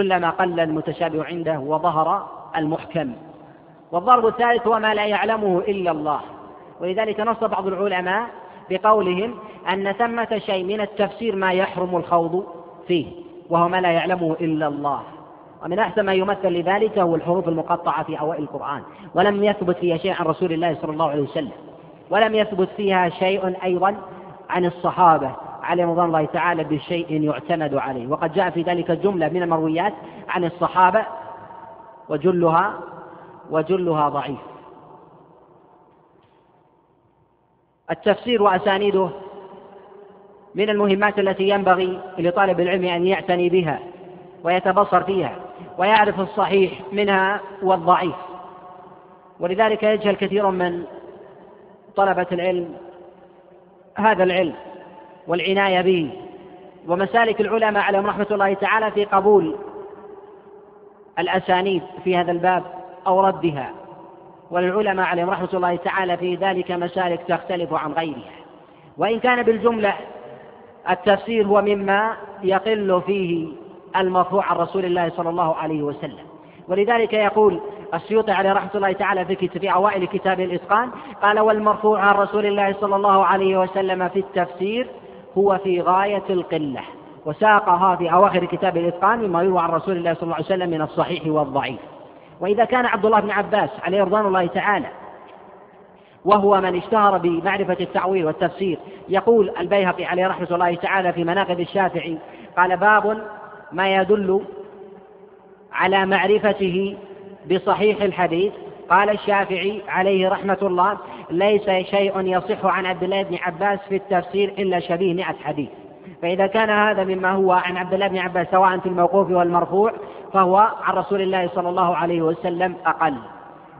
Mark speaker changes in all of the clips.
Speaker 1: كلما قل المتشابه عنده وظهر المحكم. والضرب الثالث هو ما لا يعلمه إلا الله. ولذلك نص بعض العلماء بقولهم أن ثمة شيء من التفسير ما يحرم الخوض فيه وهو ما لا يعلمه إلا الله. ومن أحسن ما يمثل لذلك هو الحروف المقطعة في أوائل القرآن. ولم يثبت فيها شيء عن رسول الله صلى الله عليه وسلم. ولم يثبت فيها شيء أيضا عن الصحابة. عليهم رضوان الله تعالى بشيء يعتمد عليه. وقد جاء في ذلك جملة من المرويات عن الصحابة وجلها وجلها ضعيف. التفسير وأسانيده من المهمات التي ينبغي لطالب العلم أن يعتني بها ويتبصر فيها ويعرف الصحيح منها والضعيف. ولذلك يجهل كثير من طلبة العلم هذا العلم. والعناية به. ومسالك العلماء عليهم رحمة الله تعالى في قبول الأسانيد في هذا الباب أو ردها. وللعلماء عليهم رحمة الله تعالى في ذلك مسالك تختلف عن غيرها. وإن كان بالجملة التفسير هو مما يقل فيه المرفوع عن رسول الله صلى الله عليه وسلم. ولذلك يقول السيوطي عليه رحمة الله تعالى في, في أوائل كتاب الإتقان قال والمرفوع عن رسول الله صلى الله عليه وسلم في التفسير هو في غاية القلة وساقها في أواخر كتاب الإتقان مما يروى عن رسول الله صلى الله عليه وسلم من الصحيح والضعيف. وإذا كان عبد الله بن عباس عليه رضوان الله تعالى وهو من اشتهر بمعرفة التعويل والتفسير يقول البيهقي عليه رحمة الله تعالى في مناقب الشافعي قال باب ما يدل على معرفته بصحيح الحديث. قال الشافعي عليه رحمة الله ليس شيء يصح عن عبد الله بن عباس في التفسير إلا شبيه مئة حديث. فإذا كان هذا مما هو عن عبد الله بن عباس سواء في الموقوف والمرفوع فهو عن رسول الله صلى الله عليه وسلم أقل.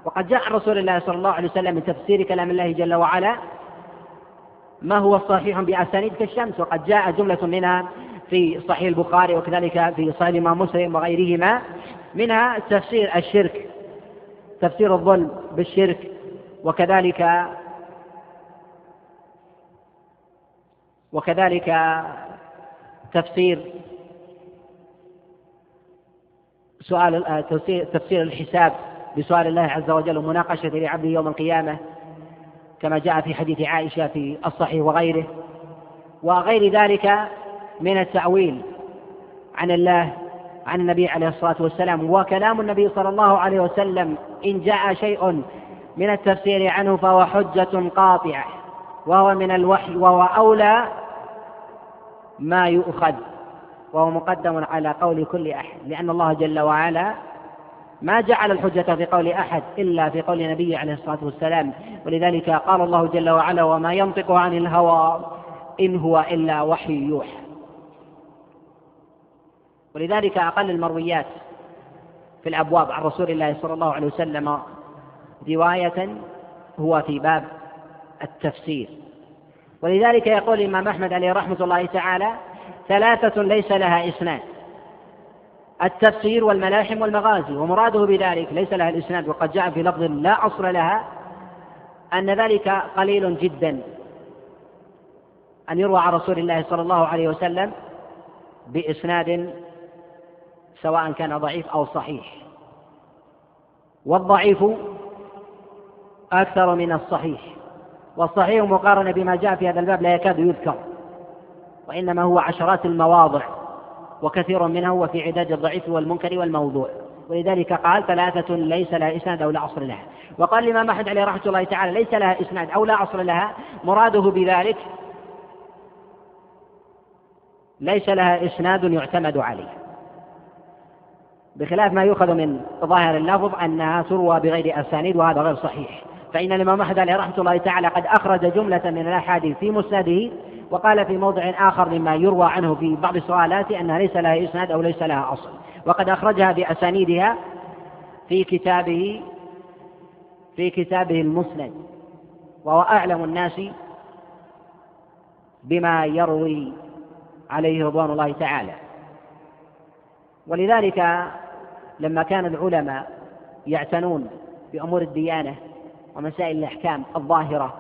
Speaker 1: وقد جاء عن رسول الله صلى الله عليه وسلم من تفسير كلام الله جل وعلا ما هو صحيح بأسانيد كالشمس؟ وقد جاء جملة منها في صحيح البخاري وكذلك في صحيح الإمام مسلم وغيرهما منها تفسير الشرك تفسير الظلم بالشرك وكذلك وكذلك تفسير سؤال تفسير الحساب بسؤال الله عز وجل ومناقشة لعبده يوم القيامة كما جاء في حديث عائشة في الصحيح وغيره. وغير ذلك من التأويل عن الله عن النبي عليه الصلاة والسلام. وكلام النبي صلى الله عليه وسلم إن جاء شيء من التفسير عنه فهو حجة قاطعة وهو من الوحي وهو أولى ما يؤخذ وهو مقدم على قول كل أحد لأن الله جل وعلا ما جعل الحجة في قول أحد إلا في قول نبيه عليه الصلاة والسلام. ولذلك قال الله جل وعلا وما ينطق عن الهوى إن هو إلا وحي يوحى ولذلك أقل المرويات في الأبواب عن رسول الله صلى الله عليه وسلم رواية هو في باب التفسير. ولذلك يقول الإمام أحمد عليه رحمة الله تعالى ثلاثة ليس لها إسناد التفسير والملاحم والمغازي ومراده بذلك ليس لها الإسناد وقد جاء في لفظ لا أصل لها أن ذلك قليل جدا أن يروى عن رسول الله صلى الله عليه وسلم بإسناد سواء كان ضعيف أو صحيح. والضعيف أكثر من الصحيح. والصحيح مقارنة بما جاء في هذا الباب لا يكاد يذكر وإنما هو عشرات المواضع وكثير منها هو في عداد الضعيف والمنكر والموضوع. ولذلك قال ثلاثة ليس لها إسناد أو لا أصل لها. وقال الإمام أحمد عليه رحمة الله تعالى ليس لها إسناد أو لا أصل لها مراده بذلك ليس لها إسناد يعتمد عليه. بخلاف ما يؤخذ من ظاهر اللفظ أنها تروى بغير أسانيد وهذا غير صحيح. فإن الإمام أحمد عليه رحمة الله تعالى قد أخرج جملة من الأحاديث في مسنده وقال في موضع آخر مما يروى عنه في بعض السؤالات أنها ليس لها إسناد أو ليس لها أصل. وقد أخرجها بأسانيدها في كتابه في كتابه المسند. وهو أعلم الناس بما يروي عليه رضوان الله تعالى. ولذلك لما كان العلماء يعتنون بأمور الديانة ومسائل الأحكام الظاهرة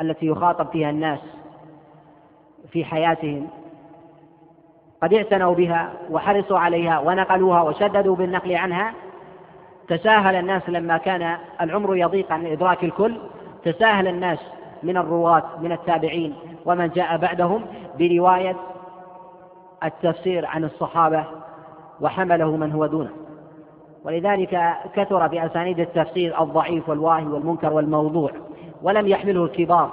Speaker 1: التي يخاطب فيها الناس في حياتهم. قد اعتنوا بها وحرصوا عليها ونقلوها وشددوا بالنقل عنها. تساهل الناس لما كان العمر يضيق عن إدراك الكل. تساهل الناس من الرواة من التابعين ومن جاء بعدهم برواية التفسير عن الصحابة وحمله من هو دونه. ولذلك كثر في أسانيد التفسير الضعيف والواهي والمنكر والموضوع ولم يحمله الكبار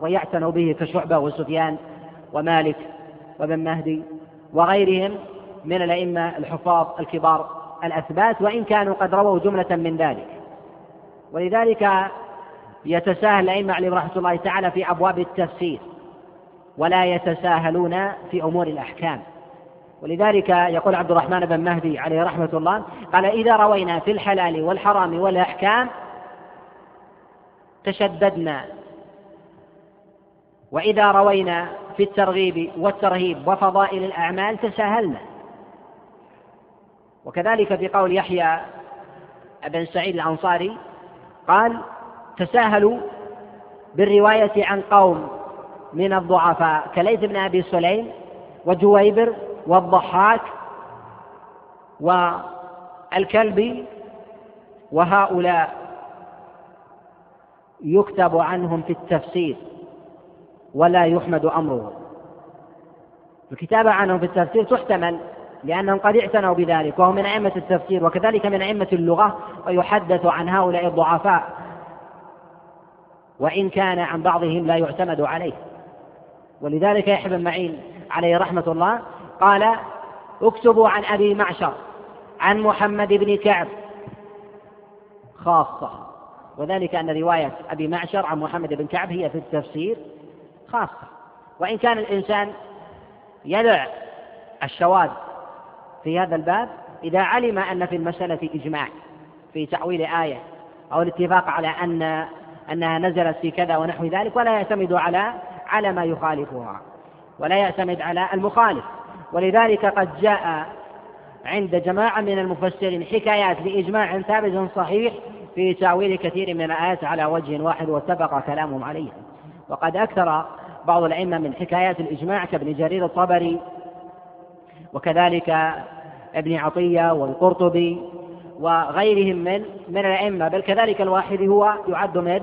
Speaker 1: ويعتنوا به كشعبة وسفيان ومالك وابن مهدي وغيرهم من الأئمة الحفاظ الكبار الأثبات وإن كانوا قد رووا جملة من ذلك. ولذلك يتساهل الأئمة عليهم رحمة الله تعالى في أبواب التفسير ولا يتساهلون في أمور الأحكام. ولذلك يقول عبد الرحمن بن مهدي عليه رحمة الله قال إذا روينا في الحلال والحرام والأحكام تشددنا. وإذا روينا في الترغيب والترهيب وفضائل الأعمال تساهلنا. وكذلك في قول يحيى بن سعيد الأنصاري قال تساهلوا بالرواية عن قوم من الضعفاء كليث بن أبي سليم وجويبر والضحاك والكلبي وهؤلاء يكتب عنهم في التفسير ولا يحمد أمرهم. الكتابة عنهم في التفسير تحتمل لأنهم قد اعتنوا بذلك وهم من أئمة التفسير وكذلك من أئمة اللغة ويحدث عن هؤلاء الضعفاء وإن كان عن بعضهم لا يعتمد عليه. ولذلك يحيى بن معين عليه رحمة الله قال اكتبوا عن أبي معشر عن محمد بن كعب خاصة. وذلك أن رواية أبي معشر عن محمد بن كعب هي في التفسير خاصة. وإن كان الإنسان يدع الشواذ في هذا الباب إذا علم أن في المسألة إجماع في تأويل آية أو الاتفاق على أن أنها نزلت في كذا ونحو ذلك ولا يعتمد على على ما يخالفها ولا يعتمد على المخالف. ولذلك قد جاء عند جماعة من المفسرين حكايات لإجماع ثابت صحيح في تأويل كثير من الآيات على وجه واحد واتفق كلامهم عليه. وقد أكثر بعض الأئمة من حكايات الإجماع كابن جرير الطبري وكذلك ابن عطية والقرطبي وغيرهم من من الأئمة بل كذلك الواحد هو يعد من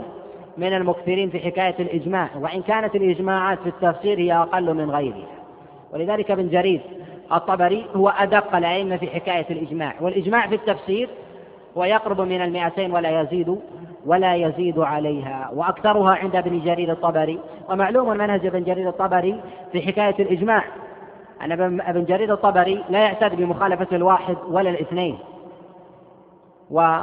Speaker 1: من المكثرين في حكاية الإجماع وإن كانت الإجماعات في التفسير هي أقل من غيرها. ولذلك ابن جرير الطبري هو أدق الأئمة في حكاية الإجماع والإجماع في التفسير هو يقرب من المئتين ولا يزيد ولا يزيد عليها وأكثرها عند ابن جرير الطبري ومعلوم منهج ابن جرير الطبري في حكاية الإجماع أن ابن جرير الطبري لا يعتد بمخالفة الواحد ولا الاثنين. و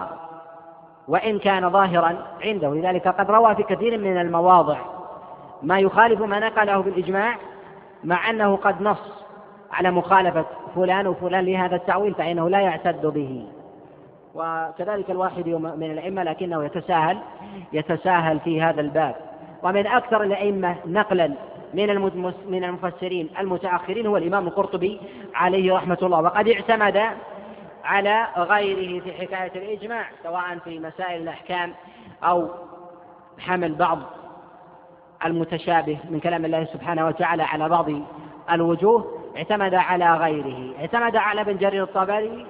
Speaker 1: وإن كان ظاهرا عنده لذلك قد روى في كثير من المواضع ما يخالف ما نقله بالإجماع مع أنه قد نص على مخالفة فلان وفلان لهذا التأويل فإنه لا يعتد به. وكذلك الواحد من الأئمة لكنه يتساهل يتساهل في هذا الباب. ومن أكثر الأئمة نقلا من من المفسرين المتأخرين هو الإمام القرطبي عليه رحمة الله. وقد اعتمد على غيره في حكاية الإجماع سواء في مسائل الأحكام أو حمل بعض المتشابه من كلام الله سبحانه وتعالى على بعض الوجوه اعتمد على غيره. اعتمد على ابن جرير الطبري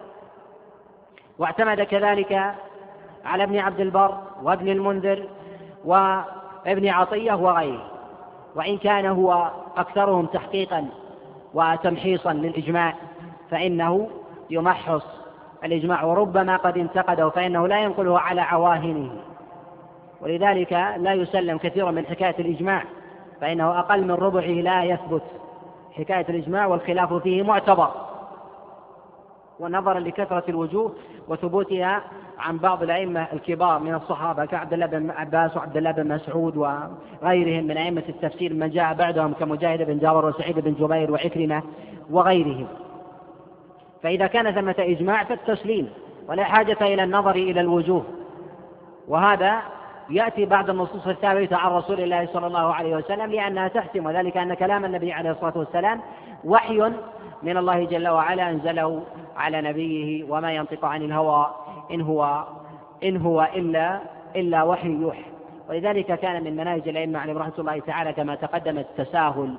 Speaker 1: واعتمد كذلك على ابن عبد البر وابن المنذر وابن عطية وغيره. وإن كان هو أكثرهم تحقيقا وتمحيصا للإجماع فإنه يمحص الإجماع. وربما قد انتقده فإنه لا ينقله على عواهنه. ولذلك لا يسلم كثيرا من حكاية الإجماع فإنه أقل من ربعه لا يثبت. حكاية الإجماع والخلاف فيه معتبر. ونظرا لكثرة الوجوه وثبوتها عن بعض الأئمة الكبار من الصحابة كعبد الله بن عباس وعبد الله بن مسعود وغيرهم من أئمة التفسير من جاء بعدهم كمجاهد بن جابر وسعيد بن جبير وعكرمة وغيرهم. فإذا كان ثمة إجماع فالتسليم ولا حاجة إلى النظر إلى الوجوه. وهذا يأتي بعد النصوص الثابتة عن رسول الله صلى الله عليه وسلم لأنها تحسم وذلك أن كلام النبي عليه الصلاة والسلام وحي من الله جل وعلا أنزله على نبيه وما ينطق عن الهوى إن هو إن هو إلا إلا وحي يوحى ولذلك كان من مناهج الأئمة عليهم رحمة الله تعالى كما تقدم التساهل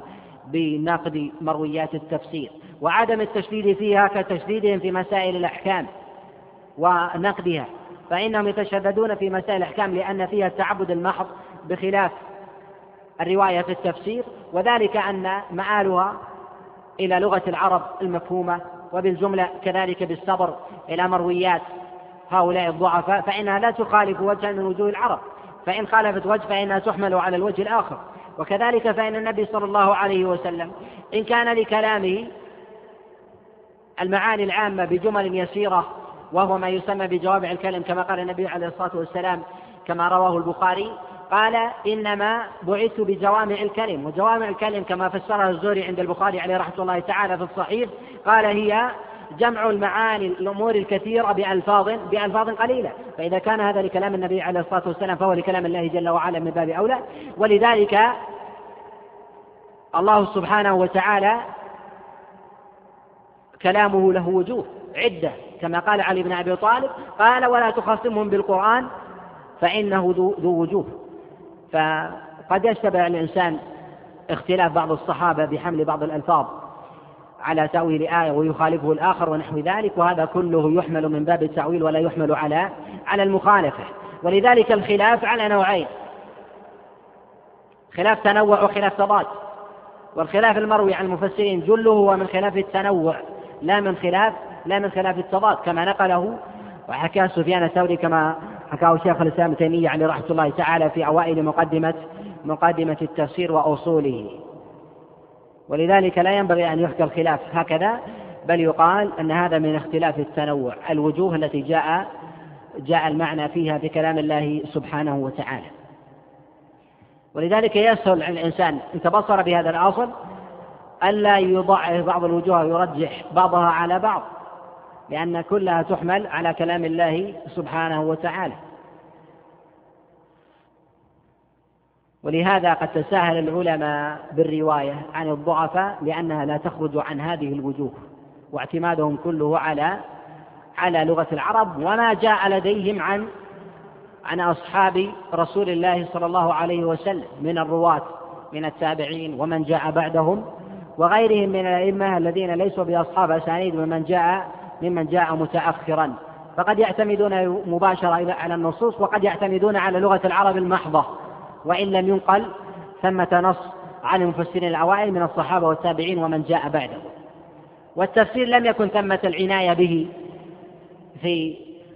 Speaker 1: بنقد مرويات التفسير. وعدم التشديد فيها كتشديدهم في مسائل الأحكام ونقدها. فإنهم يتشددون في مسائل الأحكام لأن فيها التعبد المحض بخلاف الرواية في التفسير وذلك أن مآلها إلى لغة العرب المفهومة وبالجملة كذلك بالصبر إلى مرويات هؤلاء الضعفاء فإنها لا تخالف وجها من وجوه العرب فإن خالفت وجه فإنها تحمل على الوجه الآخر. وكذلك فإن النبي صلى الله عليه وسلم إن كان لكلامه المعاني العامة بجمل يسيرة وهو ما يسمى بجوامع الكلم كما قال النبي عليه الصلاة والسلام كما رواه البخاري قال إنما بعثت بجوامع الكلم. وجوامع الكلم كما فسرها الزهري عند البخاري عليه رحمة الله تعالى في الصحيح قال هي جمع المعاني الأمور الكثيرة بألفاظ بألفاظ قليلة فإذا كان هذا لكلام النبي عليه الصلاة والسلام فهو لكلام الله جل وعلا من باب أولى. ولذلك الله سبحانه وتعالى كلامه له وجوه. عدة كما قال علي بن أبي طالب قال ولا تخاصمهم بالقرآن فإنه ذو وجوه. فقد يشتبه الإنسان اختلاف بعض الصحابة بحمل بعض الألفاظ على تأويل آية ويخالفه الآخر ونحو ذلك وهذا كله يحمل من باب التأويل ولا يحمل على على المخالفة. ولذلك الخلاف على نوعين خلاف تنوع وخلاف تضاد. والخلاف المروي عن المفسرين جله هو من خلاف التنوع لا من خلاف لا من خلاف التضاد كما نقله وحكاه سفيان الثوري كما حكاه شيخ الإسلام تيمية عليه رحمة الله تعالى في أوائل مقدمه مقدمة التفسير وأصوله. ولذلك لا ينبغي أن يحكى الخلاف هكذا بل يقال أن هذا من اختلاف التنوع الوجوه التي جاء جاء المعنى فيها في كلام الله سبحانه وتعالى. ولذلك يسهل على الإنسان إن تبصر بهذا الأصل ألا يضعف بعض الوجوه ويرجح بعضها على بعض. لأن كلها تحمل على كلام الله سبحانه وتعالى. ولهذا قد تساهل العلماء بالرواية عن الضعفاء لأنها لا تخرج عن هذه الوجوه واعتمادهم كله على على لغة العرب وما جاء لديهم عن عن أصحاب رسول الله صلى الله عليه وسلم من الرواة من التابعين ومن جاء بعدهم وغيرهم من الأئمة الذين ليسوا بأصحاب أسانيد ومن جاء ممن جاء متأخرا. فقد يعتمدون مباشرة على النصوص وقد يعتمدون على لغة العرب المحضة. وإن لم ينقل ثمة نص عن المفسرين الأوائل من الصحابة والتابعين ومن جاء بعدهم والتفسير لم يكن ثمة العناية به في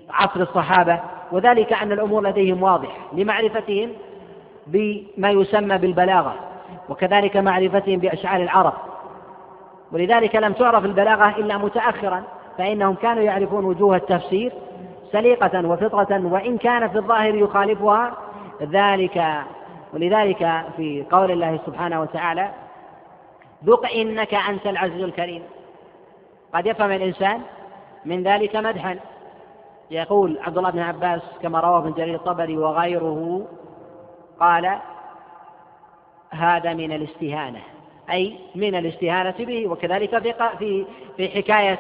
Speaker 1: عصر الصحابة. وذلك أن الأمور لديهم واضحة لمعرفتهم بما يسمى بالبلاغة وكذلك معرفتهم بأشعار العرب. ولذلك لم تعرف البلاغة إلا متأخرا. فإنهم كانوا يعرفون وجوه التفسير سليقة وفطرة وإن كان في الظاهر يخالفها ذلك ولذلك في قول الله سبحانه وتعالى ذق إنك أنت العزيز الكريم. قد يفهم الإنسان من ذلك مدحا. يقول عبد الله بن عباس كما رواه ابن جرير الطبري وغيره قال هذا من الاستهانة أي من الاستهانة به وكذلك في في حكاية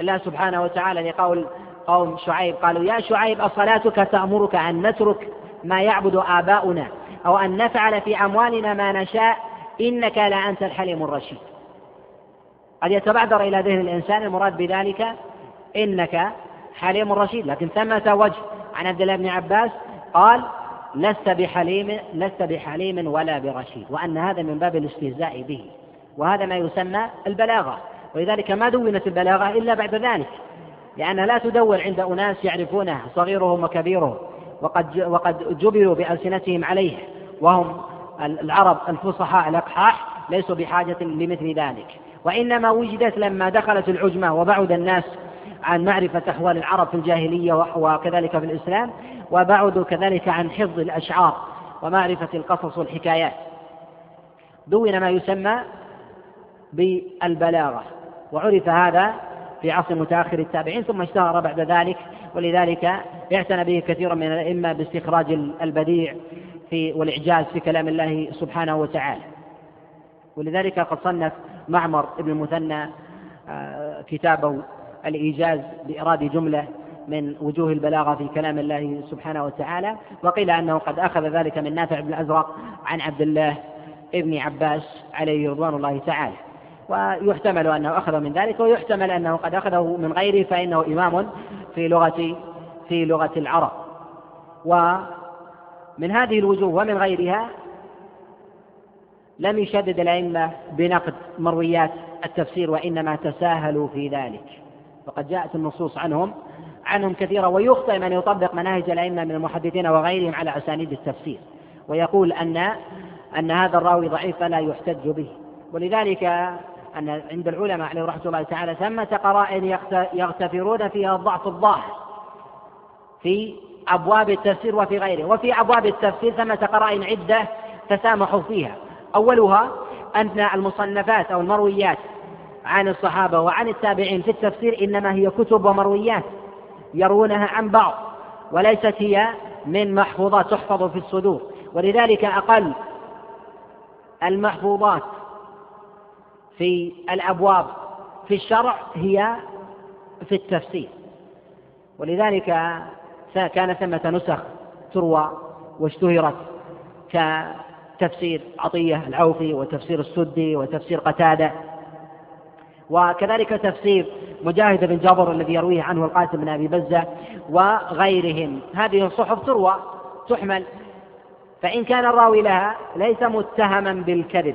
Speaker 1: الله سبحانه وتعالى لقول قوم شعيب قالوا يا شعيب أصلاتك تأمرك أن نترك ما يعبد آباؤنا أو أن نفعل في أموالنا ما نشاء إنك لأنت الحليم الرشيد. قد يتبادر إلى ذهن الإنسان المراد بذلك إنك حليم رشيد لكن ثمة وجه عن عبد الله بن عباس قال لست بحليم لست بحليم ولا برشيد. وأن هذا من باب الاستهزاء به. وهذا ما يسمى البلاغة. ولذلك ما دونت البلاغة إلا بعد ذلك لأنها لا تدون عند أناس يعرفونها صغيرهم وكبيرهم وقد وقد جبلوا بألسنتهم عليه وهم العرب الفصحاء الأقحاح ليسوا بحاجة لمثل ذلك. وإنما وجدت لما دخلت العجمة وبعد الناس عن معرفة أحوال العرب في الجاهلية وكذلك في الإسلام وبعدوا كذلك عن حفظ الأشعار ومعرفة القصص والحكايات. دون ما يسمى بالبلاغة. وعرف هذا في عصر متأخر التابعين ثم اشتهر بعد ذلك ولذلك اعتنى به كثير من الأئمة باستخراج البديع في والإعجاز في كلام الله سبحانه وتعالى. ولذلك قد صنف معمر بن المثنى آه، كتابه الإيجاز بإراد جملة من وجوه البلاغة في كلام الله سبحانه وتعالى وقيل أنه قد أخذ ذلك من نافع بن الأزرق عن عبد الله ابن عباس عليه رضوان الله تعالى. ويحتمل أنه أخذ من ذلك ويحتمل أنه قد أخذه من غيره فإنه إمام في لغة في لغة العرب. ومن هذه الوجوه ومن غيرها لم يشدد الأئمة بنقد مرويات التفسير وإنما تساهلوا في ذلك. وقد جاءت النصوص عنهم عنهم كثيرة ويخطئ من يطبق مناهج الأئمة من المحدثين وغيرهم على أسانيد التفسير. ويقول أن أن هذا الراوي ضعيف فلا يحتج به. ولذلك أن عند العلماء عليه رحمة الله تعالى ثمة قرائن يغتفرون فيها الضعف الظاهر في أبواب التفسير وفي غيره. وفي أبواب التفسير ثمة قرائن عدة تسامحوا فيها. أولها أن المصنفات أو المرويات عن الصحابة وعن التابعين في التفسير إنما هي كتب ومرويات يروونها عن بعض وليست هي من محفوظات تحفظ في الصدور. ولذلك أقل المحفوظات في الأبواب في الشرع هي في التفسير. ولذلك كان ثمة نسخ تروى واشتهرت كتفسير عطية العوفي وتفسير السدي وتفسير قتادة. وكذلك تفسير مجاهد بن جابر الذي يرويه عنه القاسم بن أبي بزة وغيرهم. هذه الصحف تروى تحمل. فإن كان الراوي لها ليس متهما بالكذب.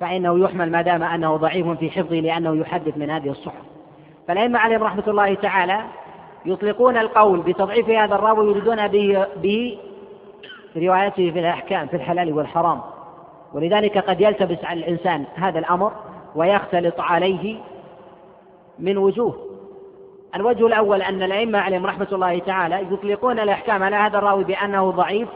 Speaker 1: فإنه يحمل ما دام أنه ضعيف في حفظه لأنه يحدث من هذه الصحف. فالأئمة عليهم رحمة الله تعالى يطلقون القول بتضعيف هذا الراوي يريدون به, به روايته في الأحكام في الحلال والحرام. ولذلك قد يلتبس على الإنسان هذا الأمر ويختلط عليه من وجوه. الوجه الأول أن الأئمة عليهم رحمة الله تعالى يطلقون الأحكام على هذا الراوي بأنه ضعيف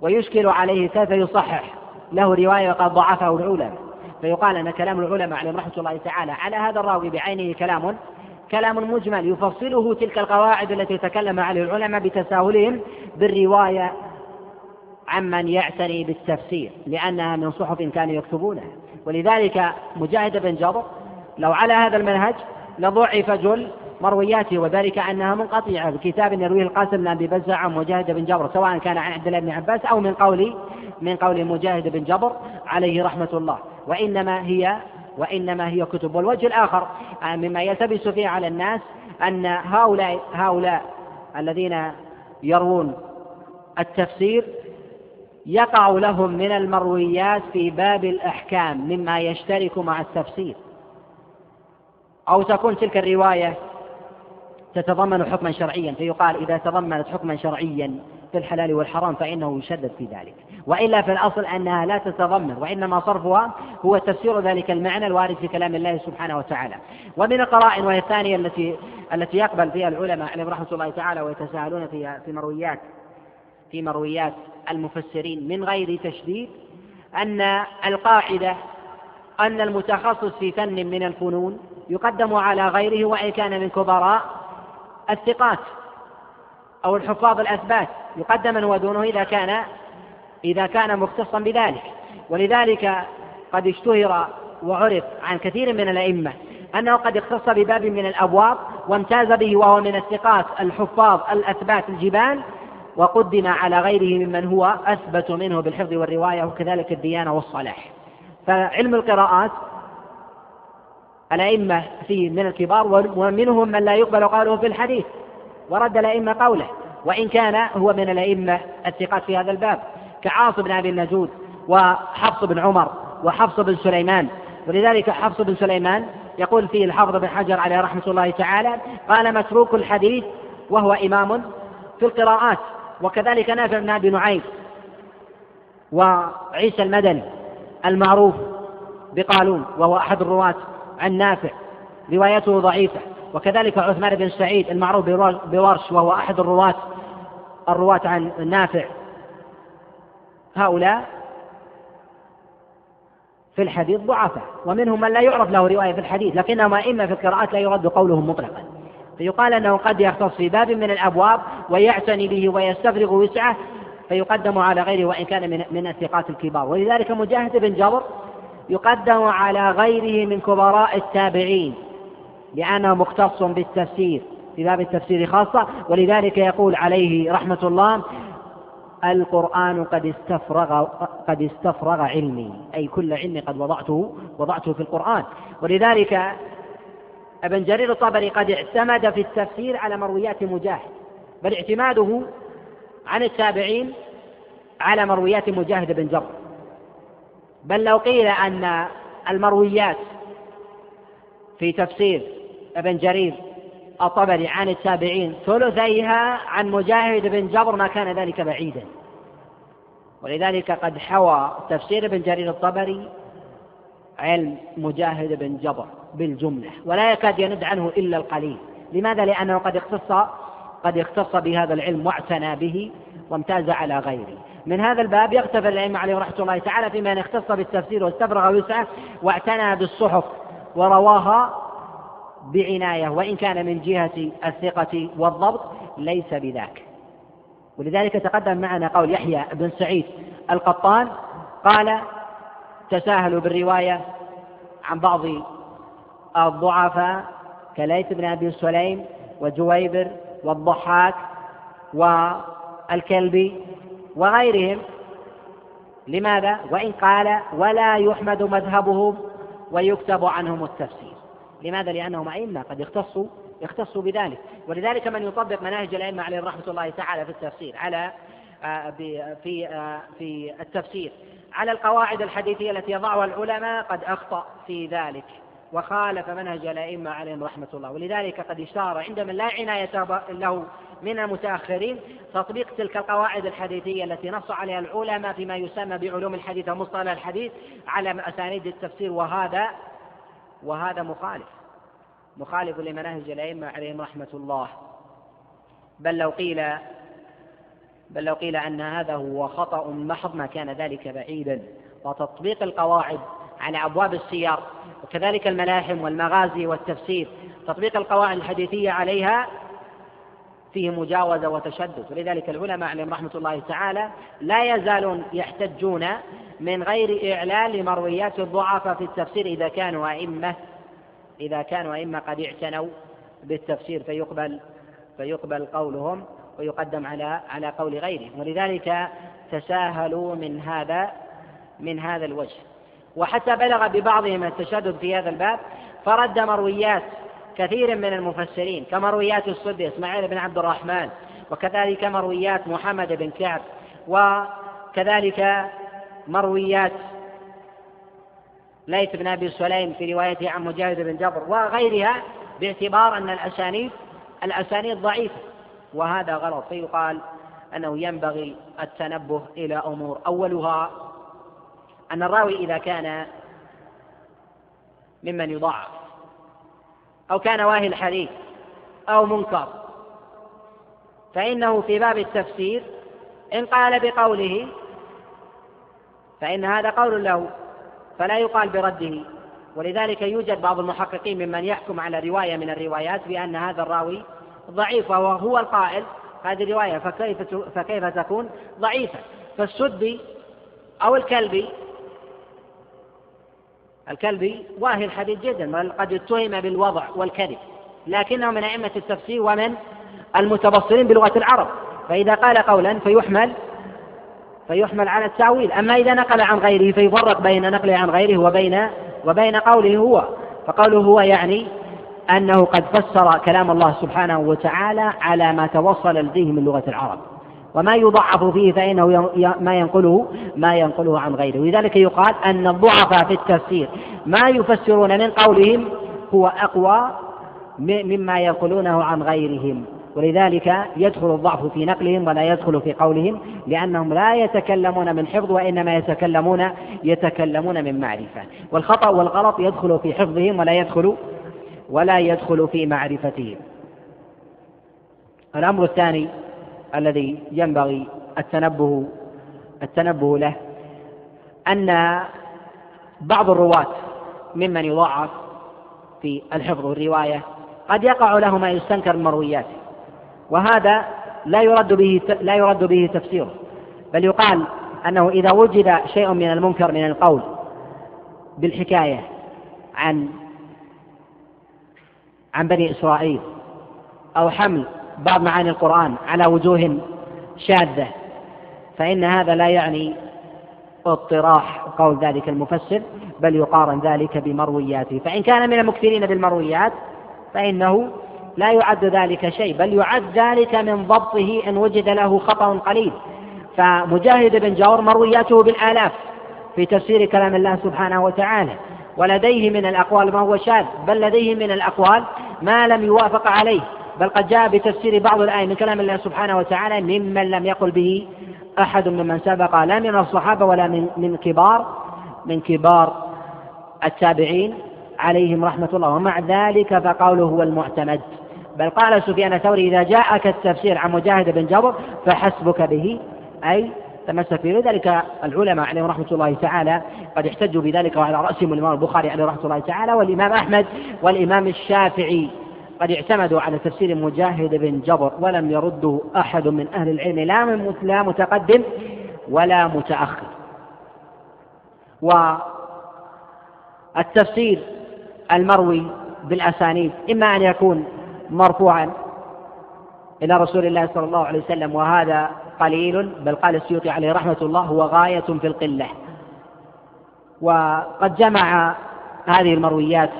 Speaker 1: ويشكل عليه كيف يصحح. له رواية وقد ضعفه العلماء. فيقال أن كلام العلماء عليهم رحمة الله تعالى على هذا الراوي بعينه كلام كلام مجمل يفصله تلك القواعد التي تكلم عليه العلماء بتساهلهم بالرواية عمن يعتني بالتفسير لأنها من صحف كانوا يكتبونها. ولذلك مجاهد بن جبر لو على هذا المنهج لضعف جل مروياته وذلك أنها منقطعة بكتاب يرويه القاسم بن أبي بزة عن مجاهد بن جبر سواء كان عن عبد الله بن عباس أو من قول من قول مجاهد بن جبر عليه رحمة الله. وإنما هي وإنما هي كتب. والوجه الآخر مما يلتبس فيه على الناس أن هؤلاء هؤلاء الذين يروون التفسير يقع لهم من المرويات في باب الأحكام مما يشترك مع التفسير. أو تكون تلك الرواية تتضمن حكما شرعيا فيقال إذا تضمنت حكما شرعيا في الحلال والحرام فإنه يشدد في ذلك. وإلا في الأصل أنها لا تتضمن وإنما صرفها هو تفسير ذلك المعنى الوارد في كلام الله سبحانه وتعالى. ومن القرائن وهي الثانية التي التي يقبل فيها العلماء عليهم رحمة الله تعالى ويتساهلون فيها في مرويات في مرويات المفسرين من غير تشديد أن القاعدة أن المتخصص في فن من الفنون يقدم على غيره وإن كان من كبراء الثقات أو الحفاظ الأثبات يقدم من هو دونه إذا كان إذا كان مختصا بذلك. ولذلك قد اشتهر وعرف عن كثير من الأئمة أنه قد اختص بباب من الأبواب وامتاز به وهو من الثقات الحفاظ الأثبات الجبال وقدم على غيره ممن هو أثبت منه بالحفظ والرواية وكذلك الديانة والصلاح. فعلم القراءات الأئمة فيه من الكبار ومنهم من لا يقبل قوله في الحديث ورد الأئمة قوله وإن كان هو من الأئمة الثقات في هذا الباب كعاصم بن أبي النجود وحفص بن عمر وحفص بن سليمان. ولذلك حفص بن سليمان يقول فيه الحافظ بن حجر عليه رحمة الله تعالى قال متروك الحديث وهو إمام في القراءات وكذلك نافع بن أبي نعيم وعيسى المدني المعروف بقالون وهو أحد الرواة عن نافع روايته ضعيفة. وكذلك عثمان بن سعيد المعروف بورش وهو أحد الرواة الرواة عن نافع. هؤلاء في الحديث ضعفاء ومنهم من لا يعرف له رواية في الحديث لكنهم أئمة في القراءات لا يرد قولهم مطلقا. فيقال أنه قد يختص في باب من الأبواب ويعتني به ويستفرغ وسعه فيقدم على غيره وإن كان من من الثقات الكبار. ولذلك مجاهد بن جبر يقدم على غيره من كبراء التابعين لأنه مختص بالتفسير في باب التفسير خاصة ولذلك يقول عليه رحمة الله القرآن قد استفرغ قد استفرغ علمي. أي كل علمي قد وضعته وضعته في القرآن. ولذلك ابن جرير الطبري قد اعتمد في التفسير على مرويات مجاهد بل اعتماده عن التابعين على مرويات مجاهد بن جبر. بل لو قيل أن المرويات في تفسير ابن جرير الطبري عن التابعين ثلثيها عن مجاهد بن جبر ما كان ذلك بعيدا. ولذلك قد حوى تفسير ابن جرير الطبري علم مجاهد بن جبر بالجملة ولا يكاد يند عنه إلا القليل. لماذا؟ لأنه قد اختص قد اختص بهذا العلم واعتنى به وامتاز على غيره. من هذا الباب يغتفر الأئمة عليهم رحمة الله تعالى في من اختص بالتفسير واستفرغ وسعه واعتنى بالصحف ورواها بعناية وإن كان من جهة الثقة والضبط ليس بذاك. ولذلك تقدم معنا قول يحيى بن سعيد القطان قال تساهلوا بالرواية عن بعض الضعفاء كليث بن أبي سليم وجويبر والضحاك والكلبي وغيرهم لماذا؟ وإن قال ولا يحمد مذهبهم ويكتب عنهم التفسير لماذا؟ لأنهم أئمة قد اختصوا اختصوا بذلك ولذلك من يطبق مناهج الأئمة عليهم رحمة الله تعالى في التفسير على آه، في آه، في التفسير على القواعد الحديثية التي يضعها العلماء قد أخطأ في ذلك وخالف منهج الأئمة عليهم رحمة الله ولذلك قد اشتهر عند من لا عناية له من المتأخرين تطبيق تلك القواعد الحديثية التي نص عليها العلماء فيما يسمى بعلوم الحديث ومصطلح الحديث على أسانيد التفسير وهذا وهذا مخالف. مخالف لمناهج الأئمة عليهم رحمة الله. بل لو قيل بل لو قيل أن هذا هو خطأ محض ما كان ذلك بعيدا. وتطبيق القواعد على أبواب السير وكذلك الملاحم والمغازي والتفسير تطبيق القواعد الحديثية عليها فيه مجاوزة وتشدد. ولذلك العلماء عليهم رحمة الله تعالى لا يزالون يحتجون من غير إعلان لمرويات الضعفاء في التفسير إذا كانوا أئمة إذا كانوا أئمة قد اعتنوا بالتفسير فيقبل فيقبل قولهم ويقدم على على قول غيرهم. ولذلك تساهلوا من هذا من هذا الوجه. وحتى بلغ ببعضهم التشدد في هذا الباب فرد مرويات كثير من المفسرين كمرويات السدي إسماعيل بن عبد الرحمن وكذلك مرويات محمد بن كعب وكذلك مرويات ليث بن أبي سليم في روايته عن مجاهد بن جبر وغيرها باعتبار أن الاسانيد الأسانيد ضعيفة. وهذا غلط فيقال أنه ينبغي التنبه إلى أمور. أولها أن الراوي إذا كان ممن يضعف. أو كان واهي الحديث أو منكر. فإنه في باب التفسير إن قال بقوله فإن هذا قول له فلا يقال برده. ولذلك يوجد بعض المحققين ممن يحكم على رواية من الروايات بأن هذا الراوي ضعيف وهو القائل. هذه الرواية فكيف فكيف تكون ضعيفة؟ فالسدي أو الكلبي الكلبي واهي الحديث جدا بل قد اتهم بالوضع والكذب. لكنه من أئمة التفسير ومن المتبصرين بلغة العرب. فإذا قال قولا فيحمل فيحمل على التأويل. أما إذا نقل عن غيره فيفرق بين نقله عن غيره وبين وبين قوله هو. فقوله هو يعني أنه قد فسر كلام الله سبحانه وتعالى على ما توصل لديه من لغة العرب. وما يضعف فيه فإنه ما ينقله ما ينقله عن غيره. ولذلك يقال أن الضعفاء في التفسير ما يفسرون من قولهم هو أقوى مما ينقلونه عن غيرهم. ولذلك يدخل الضعف في نقلهم ولا يدخل في قولهم لأنهم لا يتكلمون من حفظ وإنما يتكلمون يتكلمون من معرفة. والخطأ والغلط يدخل في حفظهم ولا يدخل ولا يدخل في معرفتهم. الأمر الثاني الذي ينبغي التنبه التنبه له أن بعض الرواة ممن يضاعف في الحفظ والرواية قد يقع له ما يستنكر من مروياته وهذا لا يرد به لا يرد به تفسيره بل يقال أنه إذا وجد شيء من المنكر من القول بالحكاية عن عن بني إسرائيل أو حمل بعض معاني القرآن على وجوه شاذة فإن هذا لا يعني اضطراح قول ذلك المفسر بل يقارن ذلك بمروياته. فإن كان من المكثرين بالمرويات فإنه لا يعد ذلك شيء بل يعد ذلك من ضبطه إن وجد له خطأ قليل. فمجاهد بن جور مروياته بالآلاف في تفسير كلام الله سبحانه وتعالى. ولديه من الأقوال ما هو شاذ بل لديه من الأقوال ما لم يوافق عليه. بل قد جاء بتفسير بعض الآية من كلام الله سبحانه وتعالى ممن لم يقل به أحد ممن سبق لا من الصحابة ولا من من كبار من كبار التابعين عليهم رحمة الله. ومع ذلك فقوله هو المعتمد. بل قال سفيان الثوري إذا جاءك التفسير عن مجاهد بن جبر فحسبك به أي تمسك به. لذلك العلماء عليهم رحمة الله تعالى قد احتجوا بذلك وعلى رأسهم الإمام البخاري عليه رحمة الله تعالى والإمام أحمد والإمام الشافعي. قد اعتمدوا على تفسير مجاهد بن جبر ولم يرده أحد من أهل العلم لا من لا متقدم ولا متأخر. والتفسير المروي بالأسانيد إما أن يكون مرفوعا إلى رسول الله صلى الله عليه وسلم وهذا قليل بل قال السيوطي عليه رحمة الله هو غاية في القلة. وقد جمع هذه المرويات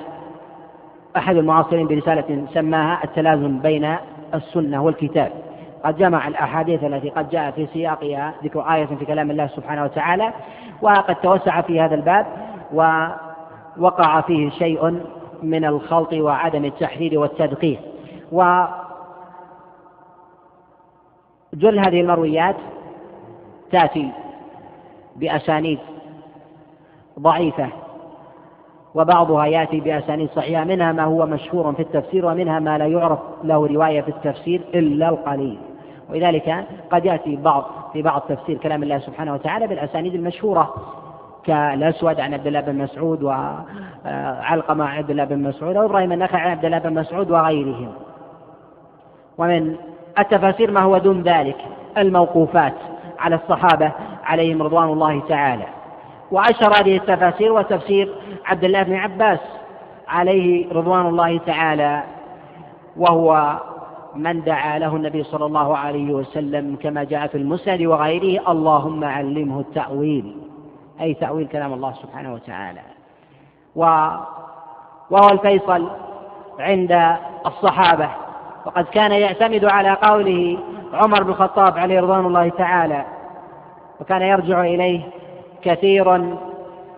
Speaker 1: أحد المعاصرين برسالة سماها التلازم بين السنة والكتاب. قد جمع الأحاديث التي قد جاء في سياقها ذكر آية في كلام الله سبحانه وتعالى وقد توسع في هذا الباب ووقع فيه شيء من الخلط وعدم التحرير والتدقيق. و جل هذه المرويات تأتي بأسانيد ضعيفة وبعضها يأتي بأسانيد صحيحة منها ما هو مشهور في التفسير ومنها ما لا يعرف له رواية في التفسير إلا القليل. ولذلك قد يأتي بعض في بعض تفسير كلام الله سبحانه وتعالى بالأسانيد المشهورة كالأسود عن عبد الله بن مسعود وعلقمة عن عبد الله بن مسعود أو إبراهيم النخعي عن عبد الله بن مسعود وغيرهم. ومن التفاسير ما هو دون ذلك؟ الموقوفات على الصحابة عليهم رضوان الله تعالى. وأشهر هذه التفاسير وتفسير عبد الله بن عباس عليه رضوان الله تعالى وهو من دعا له النبي صلى الله عليه وسلم كما جاء في المسند وغيره اللهم علمه التأويل أي تأويل كلام الله سبحانه وتعالى. وهو الفيصل عند الصحابة. وقد كان يعتمد على قوله عمر بن الخطاب عليه رضوان الله تعالى وكان يرجع إليه كثير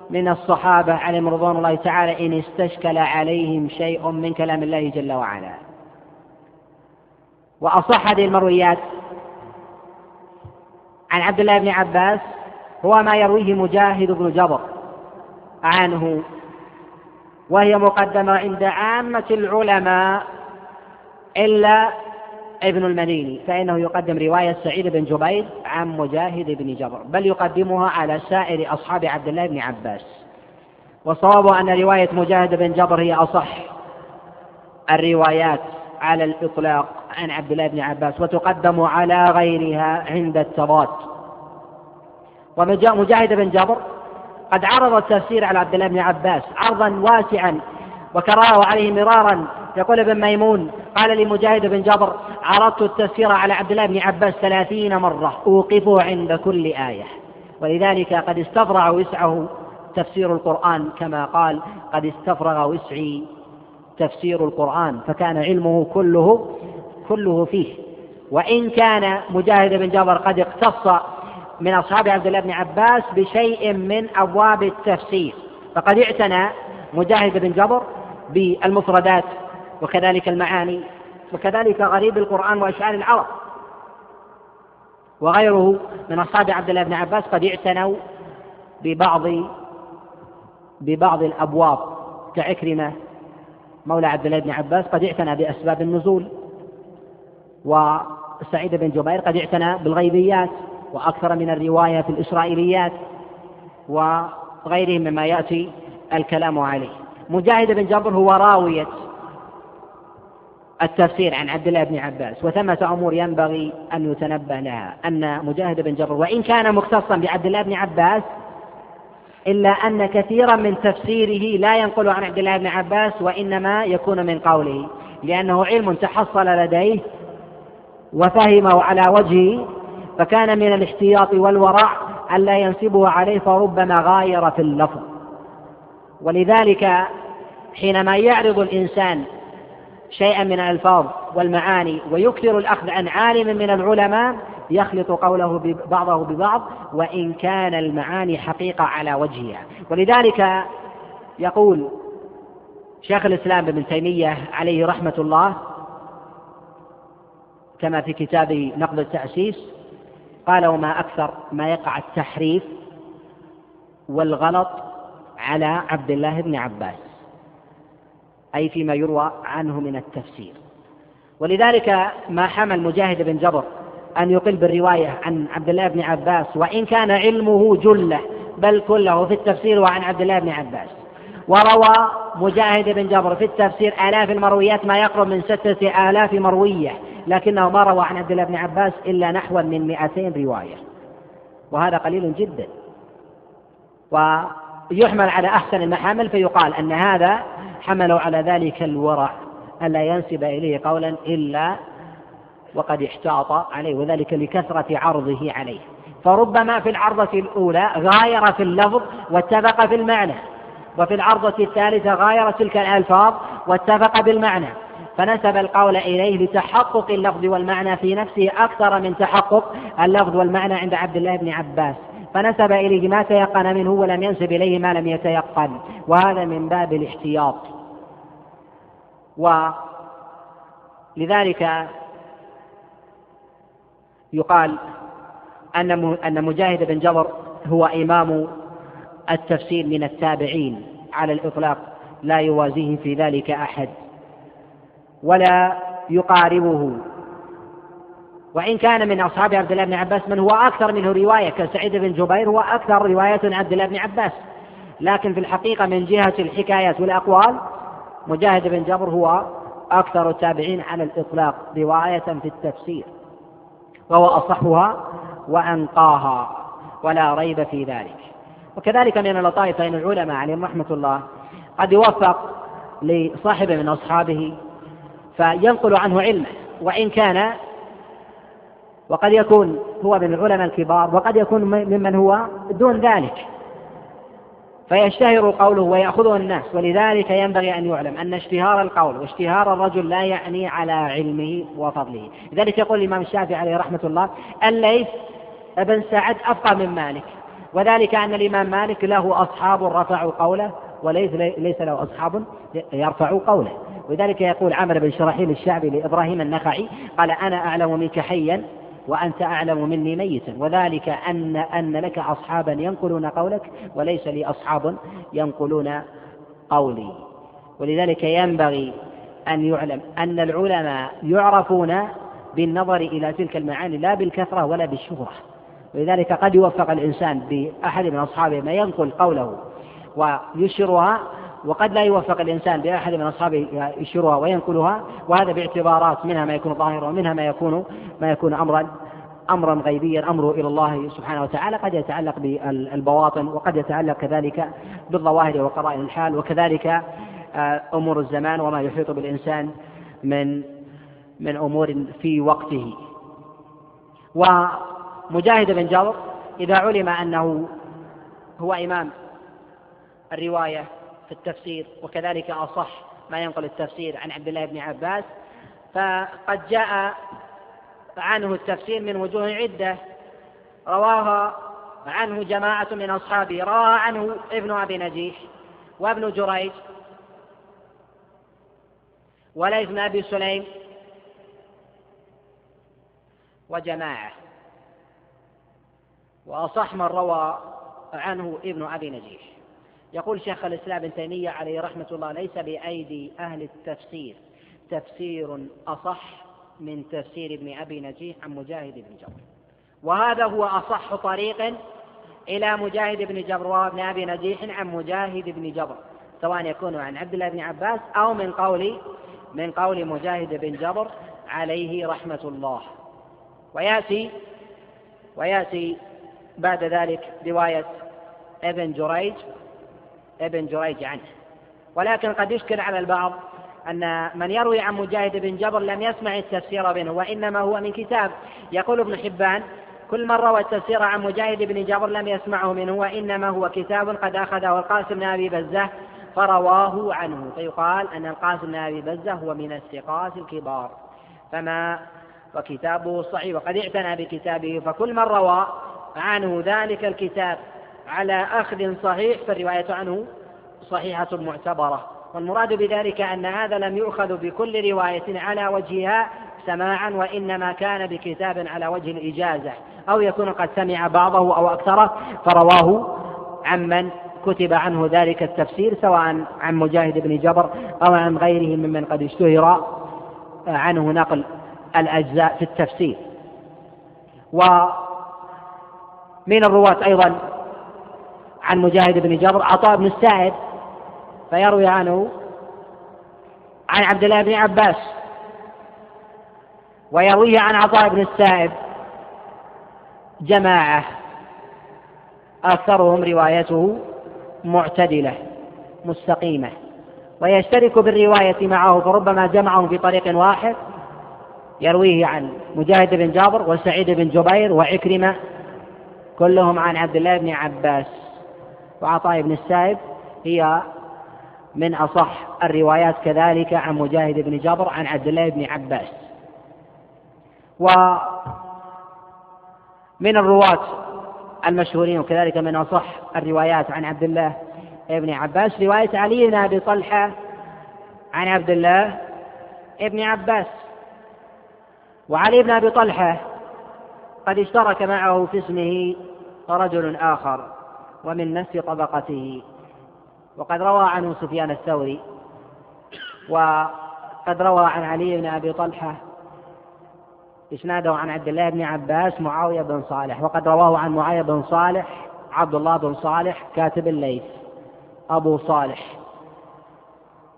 Speaker 1: من الصحابة عليهم رضوان الله تعالى إن استشكل عليهم شيء من كلام الله جل وعلا. وأصح هذه المرويات عن عبد الله بن عباس هو ما يرويه مجاهد بن جبر عنه وهي مقدمة عند عامة العلماء إلا ابن المديني فإنه يقدم رواية سعيد بن جبير عن مجاهد بن جبر بل يقدمها على سائر أصحاب عبد الله بن عباس. والصواب أن رواية مجاهد بن جبر هي أصح الروايات على الإطلاق عن عبد الله بن عباس وتقدم على غيرها عند التضاد. ومجاهد بن جبر قد عرض التفسير على عبد الله بن عباس عرضا واسعا وكراه عليه مرارا. يقول ابن ميمون قال لمجاهد بن جبر عرضت التفسير على عبد الله بن عباس ثلاثين مرة. أوقفه عند كل آية. ولذلك قد استفرغ وسعه تفسير القرآن كما قال قد استفرغ وسعي تفسير القرآن فكان علمه كله كله فيه. وإن كان مجاهد بن جبر قد اقتص من أصحاب عبد الله بن عباس بشيء من أبواب التفسير. فقد اعتنى مجاهد بن جبر بالمفردات وكذلك المعاني وكذلك غريب القرآن وأشعار العرب. وغيره من أصحاب عبد الله بن عباس قد اعتنوا ببعض ببعض الأبواب. كعكرمة مولى عبد الله بن عباس قد اعتنى بأسباب النزول وسعيد بن جبير قد اعتنى بالغيبيات وأكثر من الرواية في الإسرائيليات وغيرهم مما يأتي الكلام عليه. مجاهد بن جبر هو راوية التفسير عن عبد الله بن عباس وثمة أمور ينبغي أن يتنبه لها أن مجاهد بن جبر وإن كان مختصا بعبد الله بن عباس إلا أن كثيرا من تفسيره لا ينقل عن عبد الله بن عباس وإنما يكون من قوله لأنه علم تحصل لديه وفهمه على وجهه فكان من الاحتياط والورع ألا ينسبه عليه فربما غاير في اللفظ. ولذلك حينما يعرض الإنسان شيئا من الألفاظ والمعاني ويكثر الأخذ عن عالم من العلماء يخلط قوله بعضه ببعض وإن كان المعاني حقيقة على وجهها. ولذلك يقول شيخ الإسلام ابن تيمية عليه رحمة الله كما في كتاب نقد التأسيس قال وما أكثر ما يقع التحريف والغلط على عبد الله بن عباس أي فيما يروى عنه من التفسير. ولذلك ما حمل مجاهد بن جبر أن يقل بالرواية عن عبد الله بن عباس وإن كان علمه جلة بل كله في التفسير وعن عبد الله بن عباس. وروى مجاهد بن جبر في التفسير آلاف المرويات ما يقرب من ستة آلاف مروية لكنه ما روى عن عبد الله بن عباس إلا نحو من مئتين رواية. وهذا قليل جدا. ويحمل على أحسن المحامل فيقال أن هذا حملوا على ذلك الورع ألا ينسب إليه قولا إلا وقد احتاط عليه وذلك لكثرة عرضه عليه. فربما في العرضة الأولى غاير في اللفظ واتفق في المعنى وفي العرضة الثالثة غاير تلك الألفاظ واتفق بالمعنى. فنسب القول إليه لتحقق اللفظ والمعنى في نفسه أكثر من تحقق اللفظ والمعنى عند عبد الله بن عباس. فنسب إليه ما تيقن منه ولم ينسب إليه ما لم يتيقن. وهذا من باب الاحتياط. ولذلك يقال أن أن مجاهد بن جبر هو إمام التفسير من التابعين على الإطلاق لا يوازيه في ذلك أحد ولا يقاربه. وإن كان من أصحاب عبد الله بن عباس من هو أكثر منه رواية كسعيد بن جبير هو أكثر رواية عبد الله بن عباس. لكن في الحقيقة من جهة الحكايات والأقوال مجاهد بن جبر هو أكثر التابعين على الإطلاق رواية في التفسير وهو أصحها وأنقاها ولا ريب في ذلك. وكذلك من اللطائف فإن العلماء عليهم رحمة الله قد يوفق لصاحب من أصحابه فينقل عنه علمه وإن كان وقد يكون هو من العلماء الكبار وقد يكون ممن هو دون ذلك. فيشتهر قوله ويأخذه الناس ولذلك ينبغي أن يعلم أن اشتهار القول واشتهار الرجل لا يعني على علمه وفضله. لذلك يقول الإمام الشافعي عليه رحمة الله الليث ابن سعد أفقى من مالك. وذلك أن الإمام مالك له أصحاب رفعوا قوله وليس ليس له أصحاب يرفعوا قوله. ولذلك يقول عمرو بن شرحيل الشعبي لإبراهيم النخعي قال أنا أعلم منك حيا وأنت أعلم مني ميتا. وذلك أن أن لك أصحابا ينقلون قولك وليس لي أصحاب ينقلون قولي. ولذلك ينبغي أن يعلم أن العلماء يعرفون بالنظر إلى تلك المعاني لا بالكثرة ولا بالشهرة. ولذلك قد يوفق الإنسان بأحد من أصحابه ما ينقل قوله ويشرها وقد لا يوفق الإنسان بأحد من أصحابه يشرها وينقلها وهذا باعتبارات منها ما يكون ظاهرا ومنها ما يكون ما يكون أمرا أمرا غيبيا أمره إلى الله سبحانه وتعالى. قد يتعلق بالبواطن وقد يتعلق كذلك بالظواهر وقرائن الحال وكذلك آه، أمور الزمان وما يحيط بالإنسان من من أمور في وقته. ومجاهد بن جبر إذا علم أنه هو إمام الرواية في التفسير وكذلك أصح ما ينقل التفسير عن عبد الله بن عباس. فقد جاء عنه التفسير من وجوه عدة. رواها عنه جماعة من أصحابه رواها عنه ابن أبي نجيح وابن جريج وليث بن أبي سليم وجماعة. وأصح من روى عنه ابن أبي نجيح. يقول شيخ الإسلام ابن تيمية عليه رحمة الله ليس بأيدي أهل التفسير. تفسير أصح من تفسير ابن أبي نجيح عن مجاهد بن جبر. وهذا هو أصح طريق إلى مجاهد بن جبر وابن أبي نجيح عن مجاهد بن جبر سواء يكون عن عبد الله بن عباس أو من قول من قول مجاهد بن جبر عليه رحمة الله. ويأتي ويأتي بعد ذلك رواية ابن جريج ابن جريج عنه. ولكن قد يشكل على البعض أن من يروي عن مجاهد بن جبر لم يسمع التفسير منه وإنما هو من كتاب. يقول ابن حبان كل من روى التفسير عن مجاهد بن جبر لم يسمعه منه وإنما هو كتاب قد أخذه القاسم بن أبي بزة فرواه عنه. فيقال أن القاسم بن أبي بزة هو من الثقات الكبار. فما وكتابه صحيح وقد اعتنى بكتابه فكل من روى عنه ذلك الكتاب على أخذ صحيح فالرواية عنه صحيحة معتبرة. والمراد بذلك أن هذا لم يؤخذ بكل رواية على وجهها سماعا وإنما كان بكتاب على وجه الإجازة. أو يكون قد سمع بعضه أو أكثره فرواه عمن كتب عنه ذلك التفسير سواء عن مجاهد بن جبر أو عن غيره ممن قد اشتهر عنه نقل الأجزاء في التفسير. ومن الرواة أيضا عن مجاهد بن جبر عطاء بن السائب فيروي عنه عن عبد الله بن عباس ويرويه عن عطاء بن السائب. جماعة أكثرهم روايته معتدلة مستقيمة ويشترك بالرواية معه فربما جمعهم في طريق واحد. يرويه عن مجاهد بن جابر وسعيد بن جبير وعكرمة كلهم عن عبد الله بن عباس. وعطاء بن السائب هي من أصح الروايات كذلك عن مجاهد بن جابر عن عبد الله بن عباس. ومن الرواة المشهورين وكذلك من أصح الروايات عن عبد الله بن عباس رواية علي بن أبي طلحة عن عبد الله بن عباس. وعلي بن أبي طلحة قد اشترك معه في اسمه رجل آخر. ومن نفس طبقته. وقد روى عنه سفيان الثوري وقد روى عن علي بن أبي طلحة إسناده عن عبد الله بن عباس معاوية بن صالح وقد رواه عن معاوية بن صالح عبد الله بن صالح كاتب الليث أبو صالح.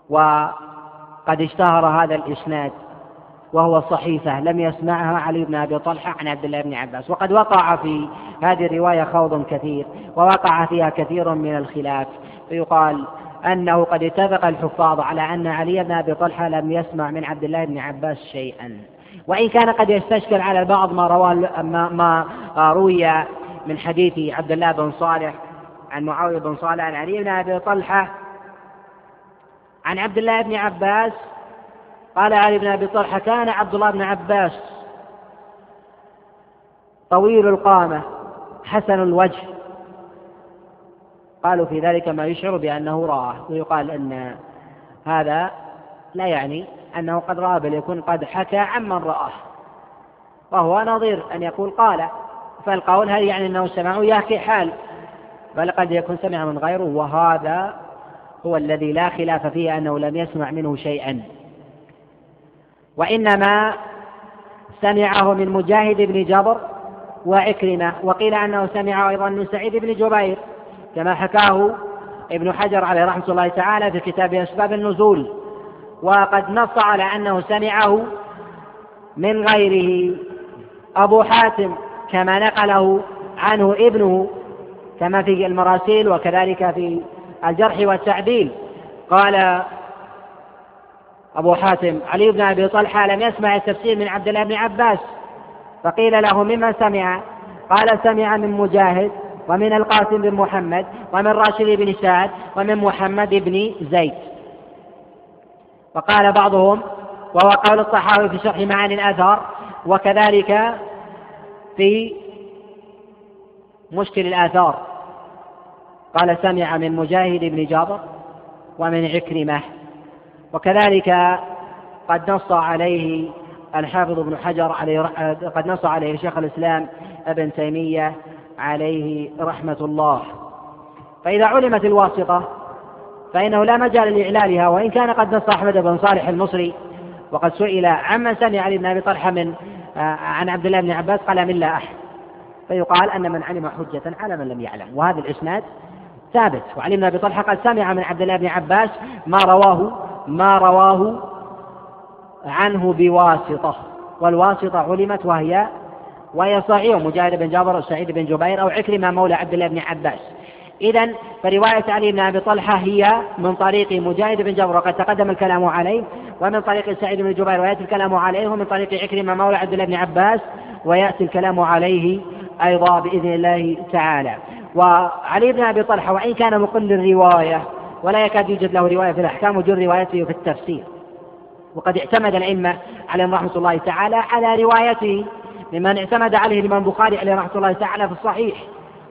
Speaker 1: وقد اشتهر هذا الإسناد. وهو صحيفة لم يسمعها علي بن أبي طلحة عن عبد الله بن عباس. وقد وقع في هذه الرواية خوض كثير ووقع فيها كثير من الخلاف. فيقال أنه قد اتفق الحفاظ على أن علي بن أبي طلحة لم يسمع من عبد الله بن عباس شيئا. وإن كان قد يستشكل على البعض ما روى ما, ما روي من حديث عبد الله بن صالح عن معاوية بن صالح عن علي بن أبي طلحة عن عبد الله بن عباس قال علي بن أبي طلحة كان عبد الله بن عباس طويل القامة حسن الوجه. قالوا في ذلك ما يشعر بأنه رآه ويقال أن هذا لا يعني أنه قد رأى بل يكون قد حكى عمن رآه. وهو نظير أن يقول قال فالقول هل يعني أنه سمعه يحكي حال بل قد يكون سمع من غيره وهذا هو الذي لا خلاف فيه أنه لم يسمع منه شيئا. وإنما سمعه من مجاهد بن جبر وعكرمة وقيل أنه سمعه أيضا من سعيد بن جبير كما حكاه ابن حجر عليه رحمة الله تعالى في كتاب أسباب النزول. وقد نص على أنه سمعه من غيره. أبو حاتم كما نقله عنه ابنه كما في المراسيل وكذلك في الجرح والتعديل. قال أبو حاتم. علي بن أبي طلحة لم يسمع التفسير من عبد الله بن عباس. فقيل له ممن سمع؟ قال سمع من مجاهد ومن القاسم بن محمد ومن راشد بن سعد ومن محمد بن زيد. وقال بعضهم وهو قول الصحابي في شرح معاني الآثار وكذلك في مشكل الآثار. قال سمع من مجاهد بن جابر ومن عكرمة. وكذلك قد نص عليه الحافظ ابن حجر عليه قد نص عليه شيخ الإسلام ابن تيمية عليه رحمة الله. فإذا علمت الواسطة فإنه لا مجال لإعلالها وإن كان قد نص أحمد بن صالح المصري وقد سئل عمن سمع علي بن أبي طلحة من آه، عن عبد الله بن عباس قال من لا أحد. فيقال أن من علم حجة على من لم يعلم وهذا الإسناد ثابت. أبي طلحة قد سمع من عبد الله بن عباس ما رواه ما رواه عنه بواسطة والواسطة علمت وهي وهي صحيح مجاهد بن جابر وسعيد بن جبير أو عكرمة مولى عبد الله بن عباس. إذا فرواية علي بن أبي طلحة هي من طريق مجاهد بن جبر وقد تقدم الكلام عليه ومن طريق سعيد بن جبير ويأتي الكلام عليه ومن طريق عكرمة مولى عبد الله بن عباس ويأتي الكلام عليه أيضا بإذن الله تعالى. وعلي بن أبي طلحة وإن كان مقل الرواية ولا يكاد يوجد له رواية في الأحكام وجود روايته في التفسير. وقد اعتمد الأئمة عليهم رحمة الله تعالى على روايته ممن اعتمد عليه الإمام البخاري عليه رحمة الله تعالى في الصحيح.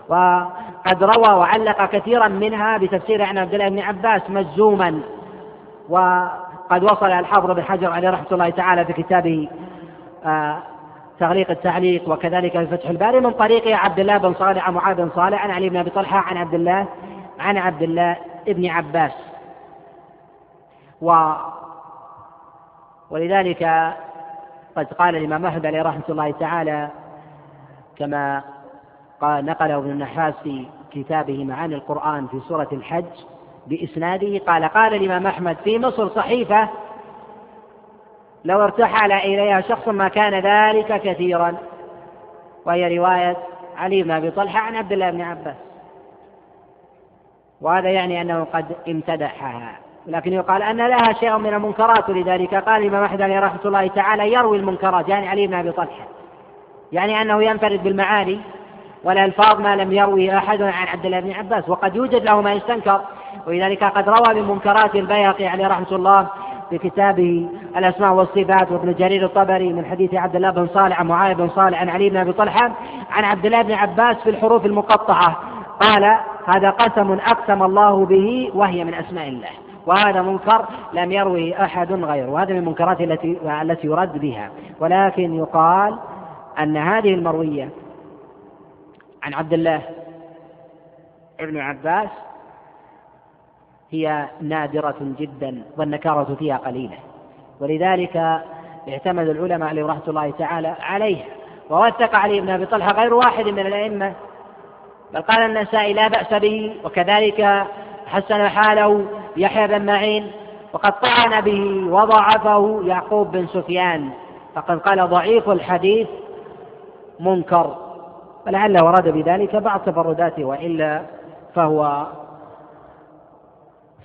Speaker 1: وقد روى وعلق كثيرا منها بتفسير عن عبد الله بن عباس مجزوما. وقد وصل الحافظ بن حجر عليه رحمة الله تعالى في كتابه آه تغليق التعليق وكذلك في فتح الباري من طريق عبد الله بن صالح معاذ بن صالح عن علي بن أبي طلحة عن عبد الله عن عبد الله ابن عباس. و ولذلك قد قال الإمام أحمد عليه رحمة الله تعالى كما قال نقله ابن النحاس في كتابه معاني القرآن في سورة الحج بإسناده قال قال الإمام أحمد في مصر صحيفة لو ارتحل إليها شخص ما كان ذلك كثيرا وهي رواية علي بن أبي طلحة عن عبد الله بن عباس. وهذا يعني أنه قد امتدحها. لكن يقال أن لها شيء من المنكرات ولذلك قال الإمام أحمد رحمة الله تعالى يروي المنكرات يعني علي بن أبي طلحة. يعني أنه ينفرد بالمعاني والألفاظ ما لم يروي أحد عن عبد الله بن عباس وقد يوجد له ما يستنكر. ولذلك قد روى من منكرات البيهقي عليه رحمة الله في كتابه الأسماء والصفات وابن جرير الطبري من حديث عبد الله بن صالح عن معاذ بن صالح عن علي بن أبي طلحة عن عبد الله بن عباس في الحروف المقطعة. قال هذا قسم أقسم الله به وهي من أسماء الله. وهذا منكر لم يروه أحد غيره. وهذا من المنكرات التي التي يرد بها. ولكن يقال أن هذه المروية عن عبد الله ابن عباس هي نادرة جدا والنكارة فيها قليلة. ولذلك اعتمد العلماء عليه رحمة الله تعالى عليها. ووثق علي بن أبي طلحة غير واحد من الأئمة بل قال النسائي لا بأس به وكذلك حسن حاله يحيى بن معين وقد طعن به وضعفه يعقوب بن سفيان فقد قال ضعيف الحديث منكر ولعله ورد بذلك بعض تفرداته وإلا فهو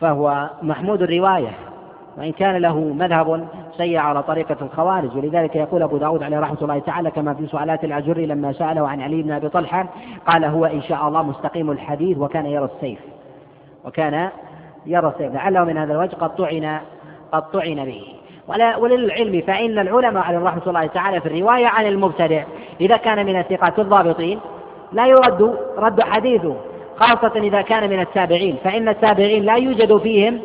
Speaker 1: فهو محمود الرواية وإن كان له مذهب سيء على طريقة الخوارج. ولذلك يقول أبو داود عليه رحمة الله تعالى كما في سؤالات العجري لما سأله عن علي بن أبي طلحة قال هو إن شاء الله مستقيم الحديث وكان يرى السيف. وكان يرى السيف. لعله من هذا الوجه قد طعن قد طعن به. وللعلم فإن العلماء عليه رحمة الله تعالى في الرواية عن المبتدع إذا كان من الثقات الضابطين لا يرد رد حديثه خاصة إذا كان من التابعين. فإن التابعين لا يوجد فيهم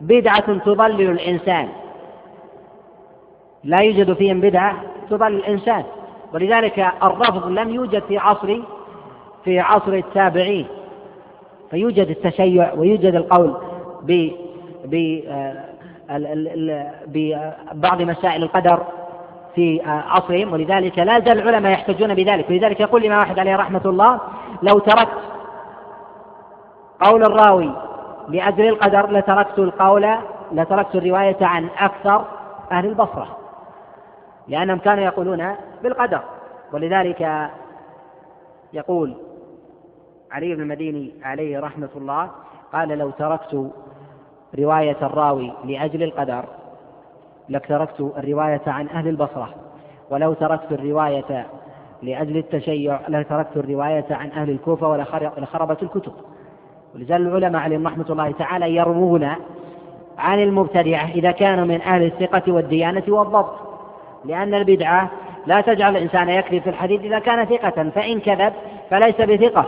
Speaker 1: بدعة تضلل الإنسان. لا يوجد فيهم بدعة تضل الإنسان. ولذلك الرفض لم يوجد في عصر في عصر التابعين. فيوجد التشيع ويوجد القول ب ببعض مسائل القدر في عصرهم. ولذلك لا زال العلماء يحتجون بذلك. ولذلك يقول الإمام أحمد عليه رحمة الله لو تركت قول الراوي لأجل القدر لتركت القول لتركت الرواية عن أكثر أهل البصرة. لأنهم كانوا يقولون بالقدر. ولذلك يقول علي بن المديني عليه رحمة الله قال لو تركت رواية الراوي لأجل القدر لتركت الرواية عن أهل البصرة. ولو تركت الرواية لأجل التشيع لتركت الرواية عن أهل الكوفة ولخربت الكتب. ولذلك العلماء عليهم رحمة الله تعالى يروون عن المبتدعة إذا كانوا من أهل الثقة والديانة والضبط. لأن البدعة لا تجعل الإنسان يكذب في الحديث إذا كان ثقة فإن كذب فليس بثقة.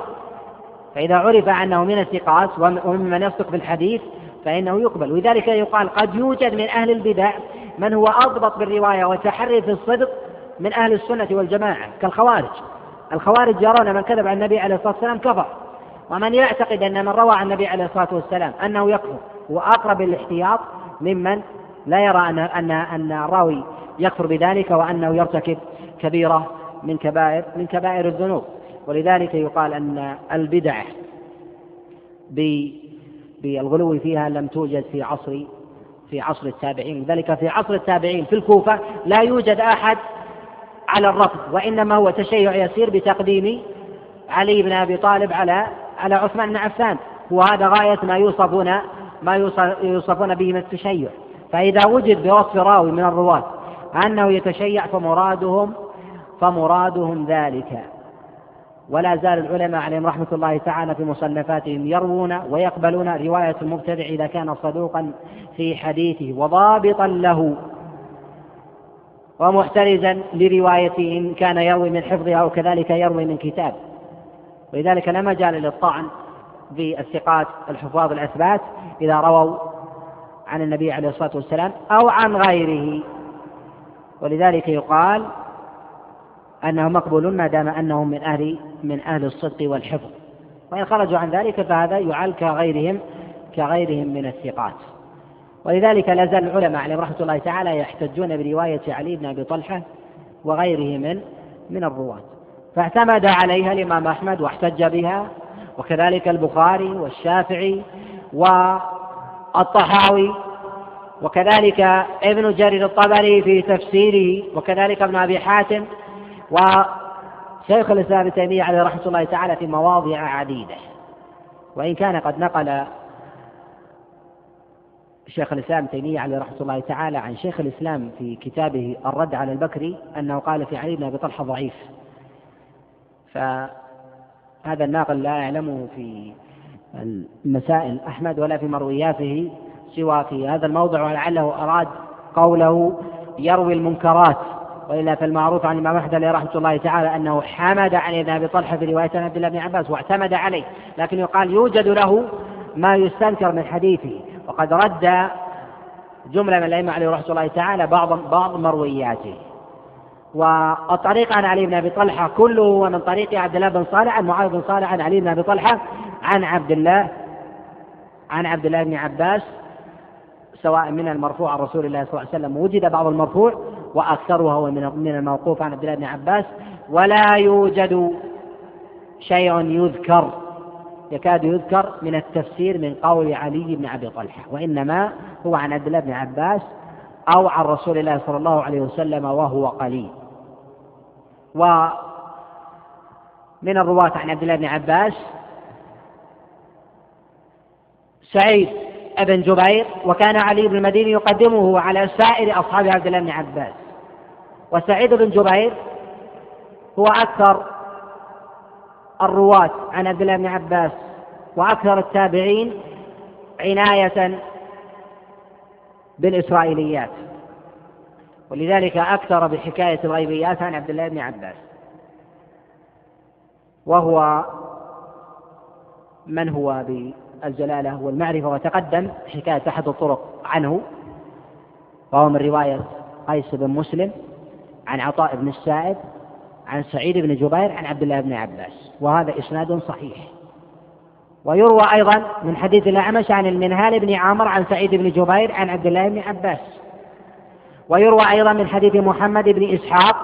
Speaker 1: فإذا عرف أنه من الثقات وممن يصدق بالحديث فإنه يقبل. ولذلك يقال قد يوجد من أهل البدع من هو أضبط بالرواية وتحري في الصدق من أهل السنة والجماعة كالخوارج. الخوارج يرون من كذب عن النبي عليه الصلاة والسلام كفر. ومن يعتقد أن من روى عن النبي عليه الصلاة والسلام أنه يكفر هو أقرب الاحتياط ممن لا يرى أن أن أن الراوي يكفر بذلك وأنه يرتكب كبيرة من كبائر من كبائر الذنوب. ولذلك يقال أن البدع بالغلو فيها لم توجد في عصر في عصر التابعين. لذلك في عصر التابعين في الكوفة لا يوجد أحد على الرفض وإنما هو تشيع يسير بتقديم علي بن أبي طالب على على عثمان بن عفان. وهذا غاية ما يوصفون ما يوصفون به من التشيع. فإذا وجد بوصف راوي من الرواة أنه يتشيع فمرادهم فمرادهم ذلك. ولا زال العلماء عليهم رحمة الله تعالى في مصنفاتهم يروون ويقبلون رواية المبتدع إذا كان صدوقا في حديثه وضابطا له. ومحترزا لروايته إن كان يروي من حفظها أو كذلك يروي من كتاب. ولذلك لا مجال للطعن بالثقات الحفاظ الأثبات إذا رووا عن النبي عليه الصلاة والسلام أو عن غيره. ولذلك يقال أنهم مقبولون ما دام أنهم من أهل من أهل الصدق والحفظ. وإن خرجوا عن ذلك فهذا يعل كغيرهم كغيرهم من الثقات. ولذلك لا زال العلماء عليهم رحمة الله تعالى يحتجون برواية علي بن أبي طلحة وغيره من من الرواة. فاعتمد عليها الإمام أحمد واحتج بها وكذلك البخاري والشافعي والطحاوي وكذلك ابن جرير الطبري في تفسيره وكذلك ابن أبي حاتم وشيخ الإسلام ابن تيمية عليه رحمة الله تعالى في مواضع عديدة. وإن كان قد نقل شيخ الإسلام تيمية عليه رحمة الله تعالى عن شيخ الإسلام في كتابه الرد على البكري أنه قال في علي بن أبي طلحة ضعيف. فهذا الناقل لا يعلمه في المسائل أحمد ولا في مروياته. سوى في هذا الموضع ولعله أراد قوله يروي المنكرات وإلا فالمعروف عن الإمام أحمد رحمة الله تعالى أنه حمد عن ابن أبي طلحة في رواية عبد الله بن عباس واعتمد عليه لكن يقال يوجد له ما يستنكر من حديثه وقد رد جملة من الأئمة عليه رحمة الله تعالى بعض بعض مروياته. والطريق عن علي بن أبي طلحة كله هو من طريق عبد الله بن صالح عن معاذ بن صالح عن علي بن أبي طلحة عن عبد الله عن عبد الله بن عباس سواء من المرفوع عن رسول الله صلى الله عليه وسلم. وجد بعض المرفوع وأكثرها هو من الموقوف عن عبد الله بن عباس. ولا يوجد شيء يذكر يكاد يذكر من التفسير من قول علي بن أبي طلحة وإنما هو عن عبد الله بن عباس أو عن رسول الله صلى الله عليه وسلم وهو قليل. ومن الرواة عن عبد الله بن عباس سعيد بن جبير وكان علي بن المديني يقدمه على سائر أصحاب عبد الله بن عباس. وسعيد بن جبير هو أكثر الرواة عن عبد الله بن عباس وأكثر التابعين عناية بالإسرائيليات. ولذلك أكثر بحكاية الغيبيات عن عبد الله بن عباس. وهو من هو بالجلالة والمعرفة وتقدم حكاية أحد الطرق عنه وهو من رواية قيس بن مسلم عن عطاء بن السائب عن سعيد بن جبير عن عبد الله بن عباس وهذا إسناد صحيح. ويروى أيضا من حديث الأعمش عن المنهال بن عامر عن سعيد بن جبير عن عبد الله بن عباس. ويروى أيضا من حديث محمد بن إسحاق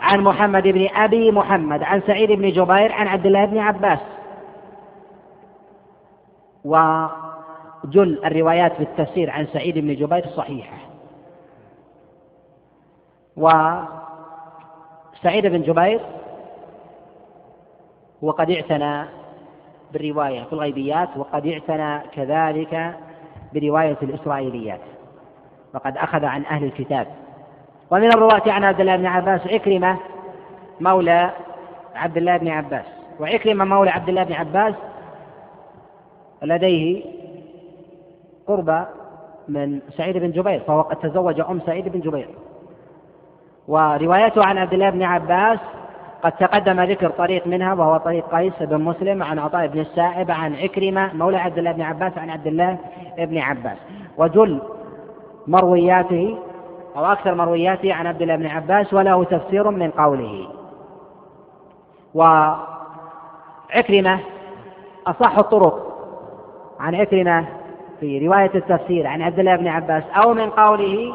Speaker 1: عن محمد بن أبي محمد عن سعيد بن جبير عن عبد الله بن عباس. وجل الروايات في التفسير عن سعيد بن جبير صحيحة. وسعيد بن جبير وقد اعتنى بالرواية في الغيبيات وقد اعتنى كذلك برواية الإسرائيليات وقد أخذ عن أهل الكتاب. ومن الرواة عن عبد الله بن عباس عكرمة مولى عبد الله بن عباس وعكرمة مولى عبد الله بن عباس لديه قرب من سعيد بن جبير فهو قد تزوج أم سعيد بن جبير. وروايته عن عبد الله بن عباس قد تقدم ذكر طريق منها وهو طريق قيس بن مسلم عن عطاء بن السائب عن عكرمة مولى عبد الله بن عباس عن عبد الله بن عباس. وجل مروياته أو أكثر مروياته عن عبد الله بن عباس وله تفسير من قوله. وعكرمة أصح الطرق. عن عكرمة في رواية التفسير عن عبد الله بن عباس أو من قوله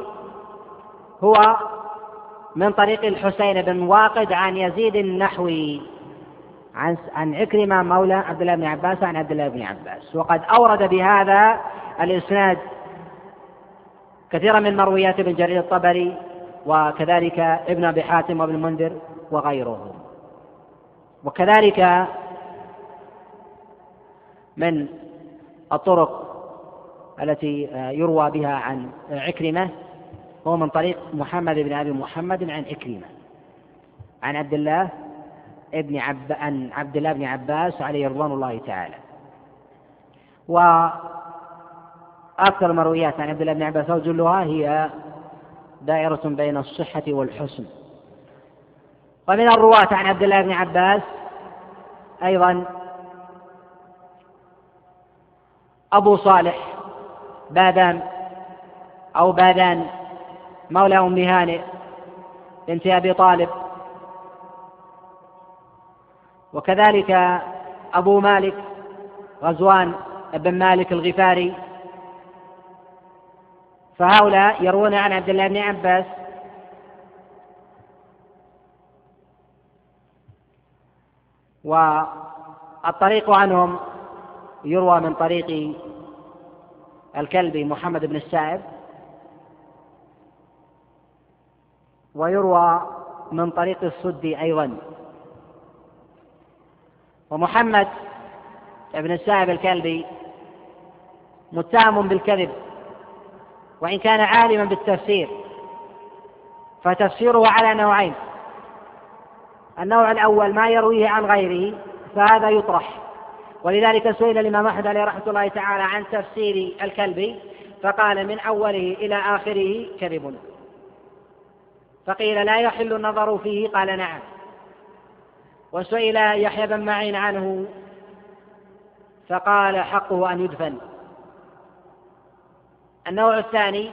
Speaker 1: هو من طريق الحسين بن واقد عن يزيد النحوي عن عن عكرمة مولى عبد الله بن عباس عن عبد الله بن عباس. وقد أورد بهذا الإسناد كثيرا من مرويات ابن جرير الطبري وكذلك ابن أبي حاتم وابن المنذر وغيرهم. وكذلك من الطرق التي يروى بها عن عكرمة هو من طريق محمد بن أبي محمد عن عكرمة. عن عبد الله ابن عب... عن عبد الله بن عباس عليه رضوان الله تعالى. وأكثر المرويات عن عبد الله بن عباس وجلها هي دائرة بين الصحة والحسن. ومن الرواة عن عبد الله بن عباس أيضا أبو صالح بادان أو بادان مولى أم هانئ بنت أبي طالب. وكذلك أبو مالك غزوان بن مالك الغفاري. فهؤلاء يروون عن عبد الله بن عباس. والطريق عنهم يروى من طريق الكلبي محمد بن السائب ويروى من طريق الصدي أيضا. ومحمد بن السائب الكلبي متهم بالكذب وإن كان عالما بالتفسير فتفسيره على نوعين. النوع الأول ما يرويه عن غيره فهذا يطرح. ولذلك سئل الإمام أحمد عليه رحمة الله تعالى عن تفسير الكلب فقال من أوله إلى آخره كذب. فقيل لا يحل النظر فيه؟ قال نعم. وسئل يحيى بن معين عنه فقال حقه أن يدفن. النوع الثاني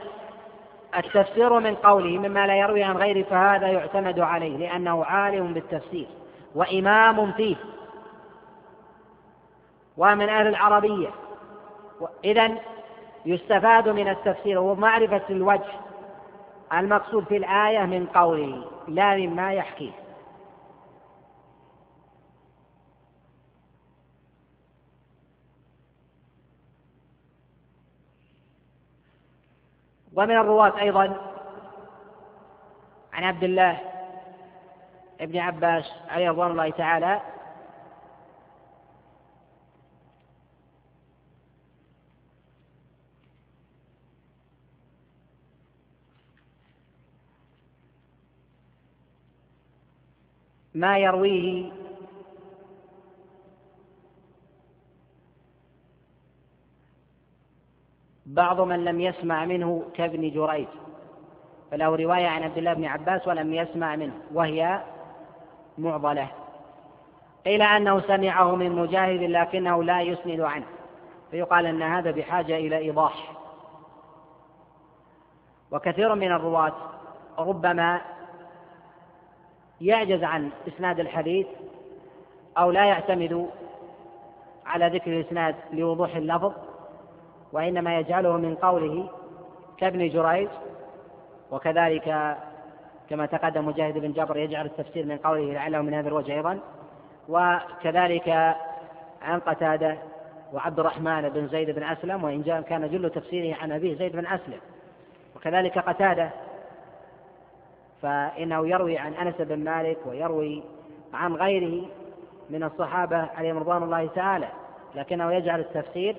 Speaker 1: التفسير من قوله مما لا يروي عن غيره فهذا يعتمد عليه لأنه عالم بالتفسير وإمام فيه. ومن أهل العربية. إذا يستفاد من التفسير ومعرفة الوجه المقصود في الآية من قوله لا مما يحكيه ومن الرواة أيضا عن عبد الله ابن عباس عليه رضوان الله تعالى ما يرويه بعض من لم يسمع منه كابن جريج فله رواية عن عبد الله بن عباس ولم يسمع منه وهي معضلة. قيل أنه سمعه من مجاهد لكنه لا يسند عنه فيقال أن هذا بحاجة إلى إيضاح. وكثير من الرواة ربما يعجز عن إسناد الحديث أو لا يعتمد على ذكر الإسناد لوضوح اللفظ وإنما يجعله من قوله كابن جريج وكذلك كما تقدم مجاهد بن جبر يجعل التفسير من قوله لعله من هذا الوجه أيضا وكذلك عن قتادة وعبد الرحمن بن زيد بن أسلم وإن كان جل تفسيره عن أبيه زيد بن أسلم وكذلك قتادة فإنه يروي عن أنس بن مالك ويروي عن غيره من الصحابة عليهم رضوان الله تعالى لكنه يجعل التفسير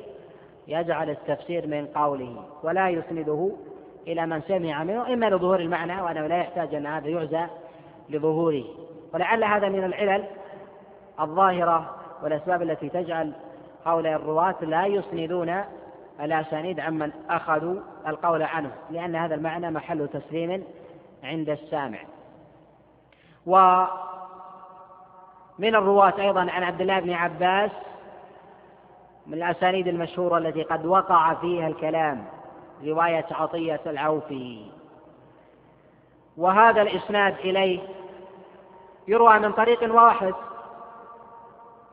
Speaker 1: يجعل التفسير من قوله ولا يسنده إلى من سمع منه إما لظهور المعنى وأنه لا يحتاج أن هذا يعزى لظهوره. ولعل هذا من العلل الظاهرة والأسباب التي تجعل قول الرواة لا يسندون الأسانيد عمن أخذوا القول عنه لأن هذا المعنى محل تسليم عند السامع. ومن الرواة أيضا عن عبد الله بن عباس من الأسانيد المشهورة التي قد وقع فيها الكلام رواية عطية العوفي. وهذا الإسناد إليه يروى من طريق واحد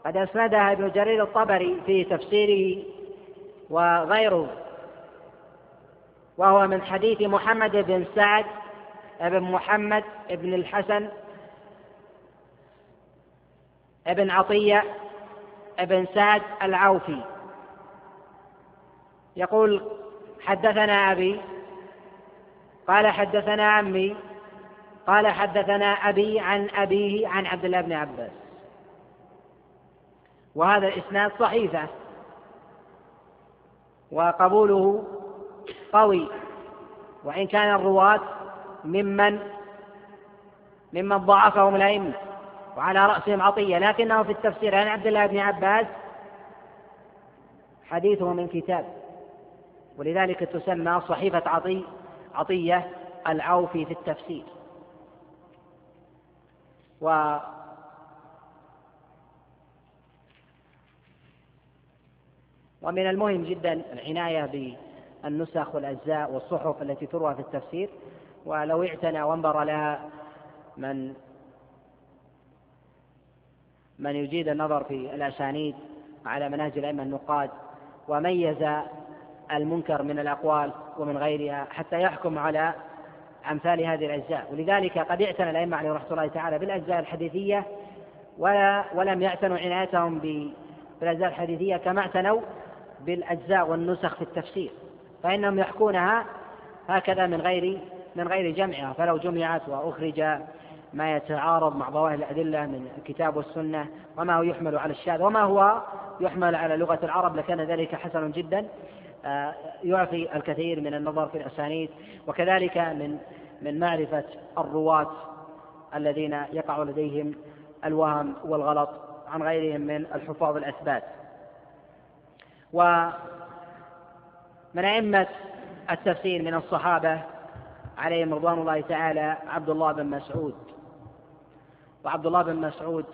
Speaker 1: قد أسندها ابن جرير الطبري في تفسيره وغيره وهو من حديث محمد بن سعد بن محمد بن الحسن بن عطية بن سعد العوفي. يقول حدثنا أبي قال حدثنا عمي قال حدثنا أبي عن أبيه عن عبد الله بن عباس. وهذا الإسناد صحيفة وقبوله قوي. وإن كان الرواة ممن ممن ضعفهم الأئمة وعلى رأسهم عطية لكنه في التفسير عن عبد الله بن عباس حديثه من كتاب ولذلك تسمى صحيفة عطي عطية العوفي في التفسير. و ومن المهم جدا العناية بالنسخ والأجزاء والصحف التي تروى في التفسير. ولو اعتنى وانبر لها من من يجيد النظر في الأسانيد على مناهج الأئمة النقاد وميز المنكر من الأقوال ومن غيرها حتى يحكم على أمثال هذه الأجزاء. ولذلك قد اعتنى الأئمة عليهم رحمة الله تعالى بالأجزاء الحديثية ولا ولم يعتنوا عنايتهم بالأجزاء الحديثية كما اعتنوا بالأجزاء والنسخ في التفسير. فإنهم يحكونها هكذا من غير من غير جمعها فلو جمعت وأخرج ما يتعارض مع ظواهر الأدلة من الكتاب والسنة وما هو يحمل على الشاذ وما هو يحمل على لغة العرب لكان ذلك حسن جدا آه، يعطي الكثير من النظر في الأسانيد وكذلك من من معرفة الرواة الذين يقع لديهم الوهم والغلط عن غيرهم من الحفاظ الأثبات. ومن أئمة التفسير من الصحابة عليهم رضوان الله تعالى عبد الله بن مسعود. وعبد الله بن مسعود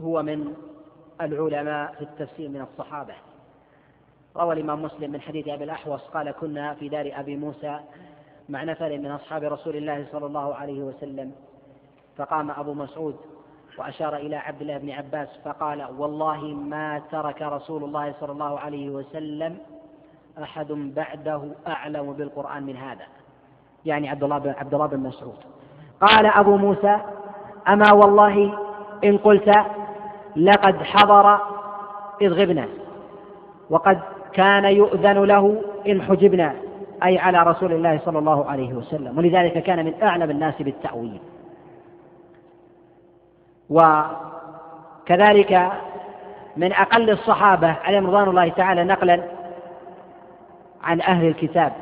Speaker 1: هو من العلماء في التفسير من الصحابة. روى الإمام مسلم من حديث أبي الأحوص قال كنا في دار أبي موسى مع نفر من أصحاب رسول الله صلى الله عليه وسلم فقام أبو مسعود وأشار إلى عبد الله بن عباس فقال والله ما ترك رسول الله صلى الله عليه وسلم أحد بعده أعلم بالقرآن من هذا. يعني عبد الله بن عبد الله بن مسعود. قال أبو موسى أما والله إن قلت لقد حضر إذ غبنا وقد كان يؤذن له إن حجبنا أي على رسول الله صلى الله عليه وسلم. ولذلك كان من أعلم الناس بالتأويل. وكذلك من أقل الصحابة عليهم رضوان الله تعالى نقلا عن أهل الكتاب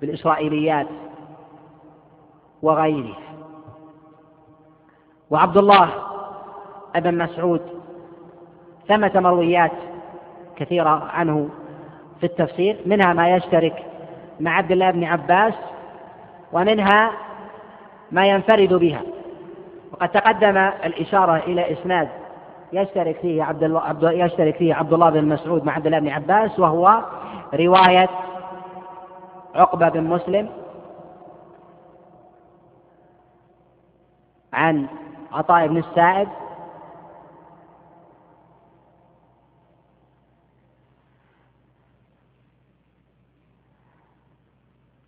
Speaker 1: بالإسرائيليات وغيره. وعبد الله ابن مسعود ثمة مرويات كثيرة عنه في التفسير منها ما يشترك مع عبد الله بن عباس ومنها ما ينفرد بها. وقد تقدم الإشارة إلى إسناد يشترك فيه عبد الله يشترك فيه عبد الله بن مسعود مع عبد الله بن عباس وهو رواية عقبة بن مسلم عن عطاء بن السائب.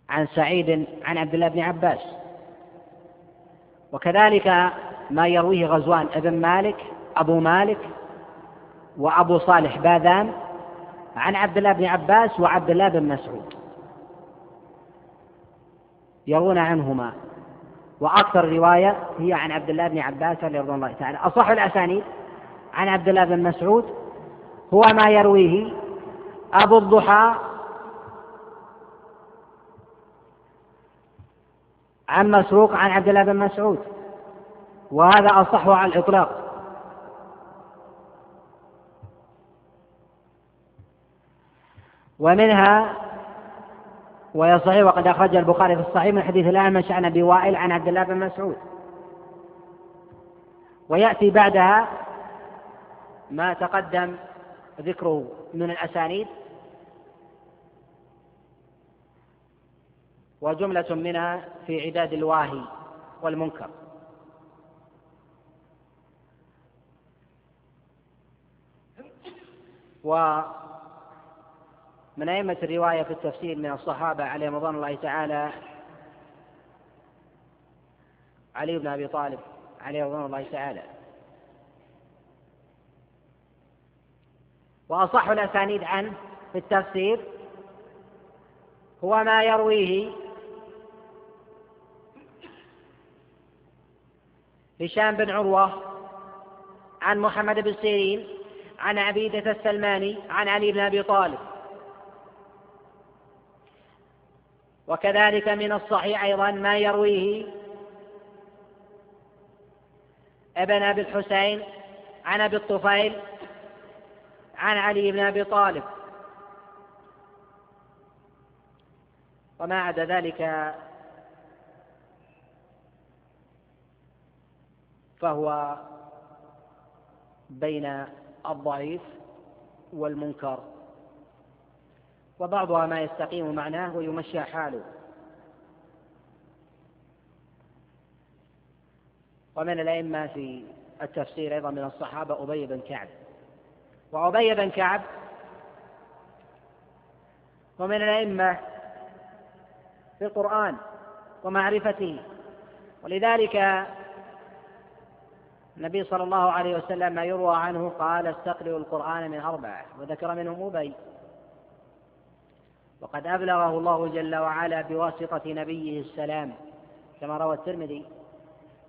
Speaker 1: عن سعيد عن عبد الله بن عباس. وكذلك ما يرويه غزوان ابن مالك أبو مالك وأبو صالح باذان عن عبد الله بن عباس وعبد الله بن مسعود. يرون عنهما. وأكثر رواية هي عن عبد الله بن عباس رضي الله تعالى أصح الأسانيد عن عبد الله بن مسعود هو ما يرويه أبو الضحى عن مسروق عن عبد الله بن مسعود. وهذا أصح على الإطلاق. ومنها وهي صحيح وقد أخرج البخاري في الصحيح من حديث الأعمش عن أبي وائل عن عبد الله بن مسعود. ويأتي بعدها ما تقدم ذكره من الأسانيد. وجملة منها في عداد الواهي والمنكر. و من أئمة الرواية في التفسير من الصحابة عليهم رضوان الله تعالى علي بن أبي طالب عليه رضوان الله تعالى. وأصح الأسانيد عنه في التفسير هو ما يرويه هشام بن عروة عن محمد بن سيرين عن عبيدة السلماني عن علي بن أبي طالب. وكذلك من الصحيح أيضا ما يرويه ابن أبي الحسين عن أبي الطفيل عن علي بن أبي طالب. وما عدا ذلك فهو بين الضعيف والمنكر. وبعضها ما يستقيم معناه ويمشى حاله. ومن الأئمة في التفسير أيضا من الصحابة أبي بن كعب. وأبي بن كعب ومن الأئمة في القرآن ومعرفته. ولذلك النبي صلى الله عليه وسلم ما يروى عنه قال استقرئوا القرآن من أربعة وذكر منهم أبي. وقد أبلغه الله جل وعلا بواسطة نبيه السلام كما روى الترمذي.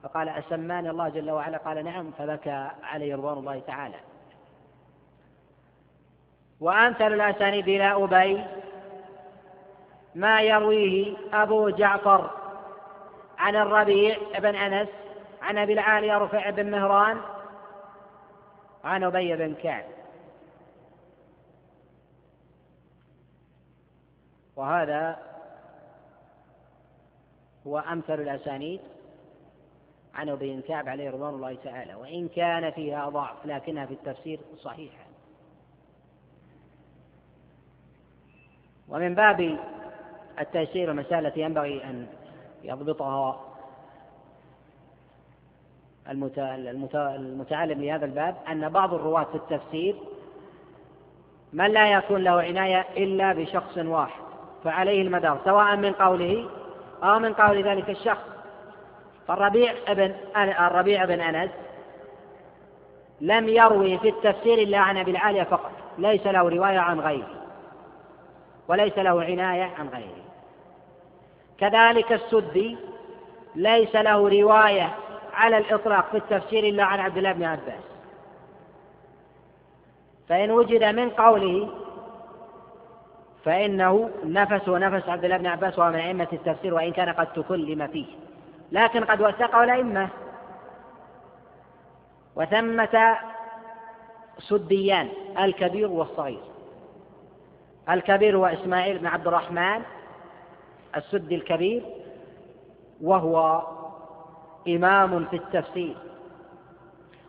Speaker 1: فقال أسماني الله جل وعلا؟ قال نعم فبكى عليه رضوان الله تعالى. وأمثل الأسانيد إلى أبي ما يرويه أبو جعفر عن الربيع بن أنس عن أبي العالي رفع بن مهران عن أبي بن كعب. وهذا هو أمثل الأسانيد عن أبي بن كعب عليه رضوان الله تعالى وإن كان فيها ضعف لكنها في التفسير صحيحة. ومن باب التيسير المسألة التي ينبغي أن يضبطها المتعلم لهذا الباب أن بعض الرواة في التفسير من لا يكون له عناية إلا بشخص واحد. فعليه المدار سواء من قوله أو من قول ذلك الشخص. فالربيع ابن الربيع بن أنس لم يروي في التفسير إلا عن أبي العالية فقط ليس له رواية عن غيره وليس له عناية عن غيره. كذلك السدي ليس له رواية على الإطلاق في التفسير إلا عن عبد الله بن عباس. فإن وجد من قوله فإنه نفس ونفس عبد الله بن عباس وهو من أئمة التفسير وإن كان قد تكلم فيه. لكن قد وثقه الأئمة. وثمة سديان الكبير والصغير. الكبير هو إسماعيل بن عبد الرحمن السدي الكبير وهو إمام في التفسير.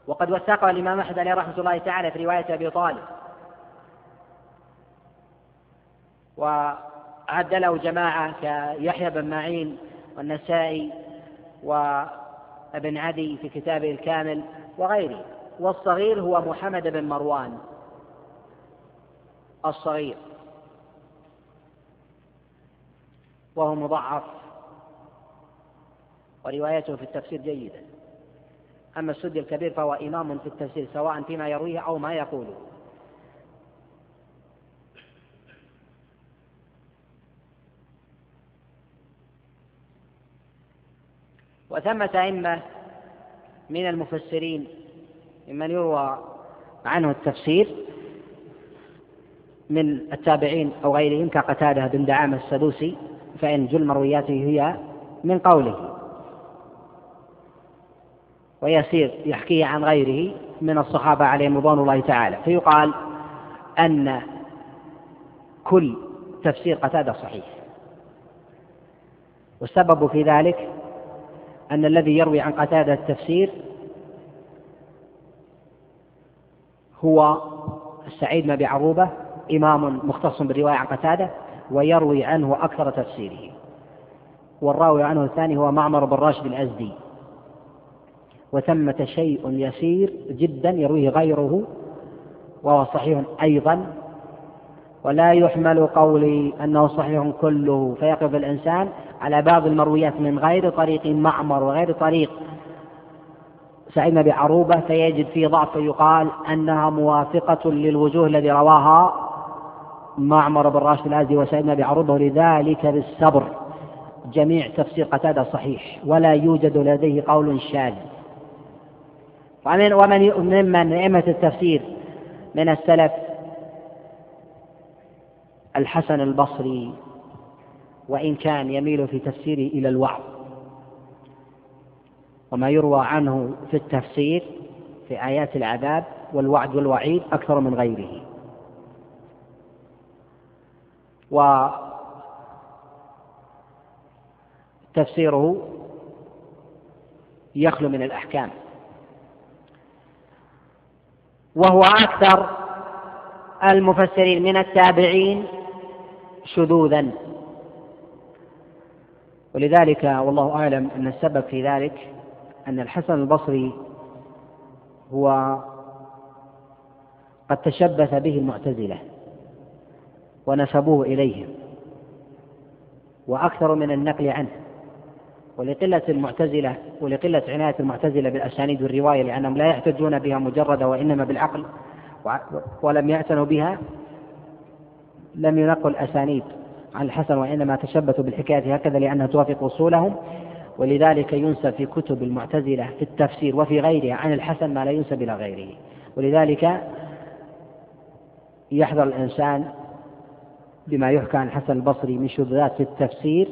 Speaker 1: وقد وثقه الإمام أحمد عليه رحمة الله تعالى في رواية أبي طالب. وعد له جماعة كيحيى بن معين والنسائي وابن عدي في كتابه الكامل وغيره. والصغير هو محمد بن مروان. الصغير. وهو مضعف. وروايته في التفسير جيدة. أما السدي الكبير فهو إمام في التفسير سواء فيما يرويه أو ما يقوله. وثمة أئمة من المفسرين ممن يروى عنه التفسير من التابعين أو غيرهم كقتادة بن دعامة السدوسي فإن جل مروياته هي من قوله. ويسير يحكيه عن غيره من الصحابة عليهم رضوان الله تعالى. فيقال أن كل تفسير قتادة صحيح. والسبب في ذلك أن الذي يروي عن قتادة التفسير هو السعيد بن أبي عروبة إمام مختص بالرواية عن قتادة ويروي عنه أكثر تفسيره. والراوي عنه الثاني هو معمر بن راشد الأزدي. وثمة شيء يسير جدا يرويه غيره وهو صحيح أيضا. ولا يحمل قولي أنه صحيح كله فيقف الإنسان. على بعض المرويات من غير طريق معمر وغير طريق سعيد بن عروبة فيجد فيه ضعف فيقال أنها موافقة للوجوه الذي رواها معمر بن راشد الأزدي وسعيد بن عروبة ولذلك بالصبر. جميع تفسير قتادة صحيح ولا يوجد لديه قول شاذ. ومن ومن ممن أئمة التفسير من السلف الحسن البصري وإن كان يميل في تفسيره إلى الوعظ. وما يروى عنه في التفسير في آيات العذاب والوعد والوعيد أكثر من غيره. وتفسيره يخلو من الأحكام. وهو أكثر المفسرين من التابعين شذوذا. ولذلك والله أعلم أن السبب في ذلك أن الحسن البصري هو قد تشبث به المعتزلة ونسبوه إليهم وأكثر من النقل عنه ولقلة المعتزلة ولقلة عناية المعتزلة بالأسانيد والرواية لأنهم لا يحتجون بها مجردة وإنما بالعقل ولم يعتنوا بها لم ينقل أسانيد. عن الحسن وإنما تشبثوا بالحكاية هكذا لأنها توافق أصولهم ولذلك ينسب في كتب المعتزلة في التفسير وفي غيرها عن الحسن ما لا ينسب إلى غيره. ولذلك يحذر الإنسان بما يحكى عن الحسن البصري من شذوذات في التفسير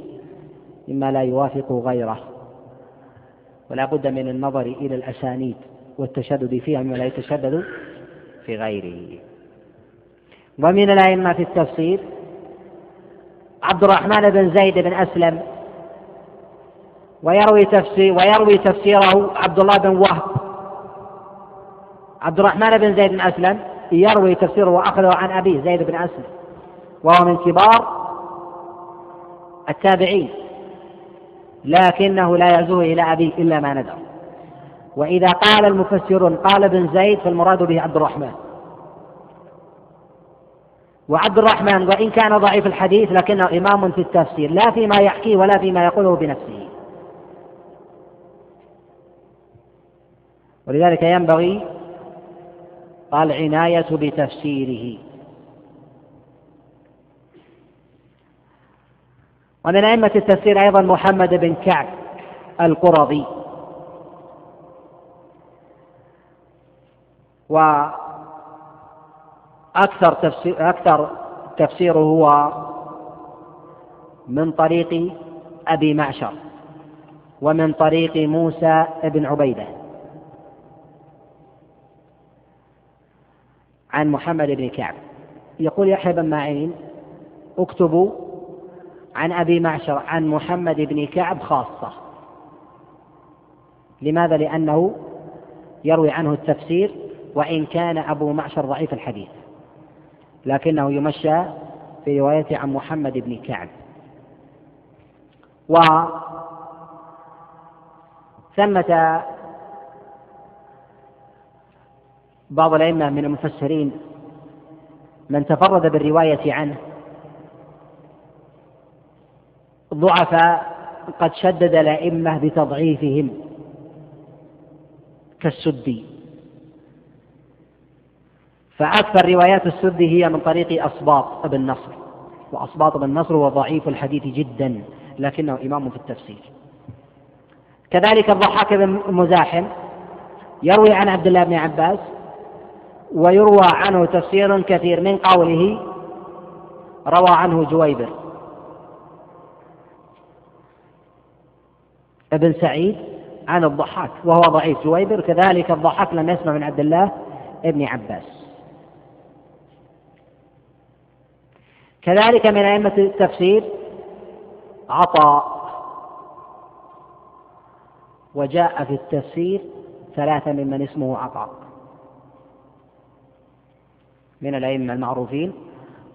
Speaker 1: مما لا يوافق غيره. ولا بد من النظر إلى الأسانيد والتشدد فيها مما لا يتشدد في غيره. ومن الأئمة في التفسير عبد الرحمن بن زيد بن أسلم ويروي تفسير ويروي تفسيره عبد الله بن وهب. عبد الرحمن بن زيد بن أسلم يروي تفسيره وأخذه عن أبيه زيد بن أسلم وهو من كبار التابعين لكنه لا يعزوه إلى أبيه إلا ما ندر وإذا قال المفسرون قال ابن زيد فالمراد به عبد الرحمن وعبد الرحمن وإن كان ضعيف الحديث لكنه إمام في التفسير لا فيما يحكيه ولا فيما يقوله بنفسه. ولذلك ينبغي العناية بتفسيره. ومن أئمة التفسير أيضا محمد بن كعب القرظي. وأكثر تفسير أكثر تفسيره هو من طريق أبي معشر ومن طريق موسى بن عبيدة. عن محمد بن كعب. يقول يحيى بن معين اكتبوا عن أبي معشر عن محمد بن كعب خاصة. لماذا؟ لأنه يروي عنه التفسير وإن كان أبو معشر ضعيف الحديث. لكنه يمشى في روايته عن محمد بن كعب. وثمة بعض الأئمة من المفسرين من تفرد بالرواية عنه ضعفاء قد شدد الأئمة بتضعيفهم كالسدي. فأكثر روايات السدي هي من طريق أصباط بن نصر. وأصباط بن نصر هو ضعيف الحديث جدا لكنه إمام في التفسير. كذلك الضحاك بن مزاحم يروي عن عبد الله بن عباس ويروى عنه تفسير كثير من قوله روى عنه جويبر ابن سعيد عن الضحاك وهو ضعيف. جويبر كذلك الضحاك لم يسمع من عبد الله ابن عباس. كذلك من أئمة التفسير عطاء وجاء في التفسير ثلاثة ممن اسمه عطاء. من الأئمة المعروفين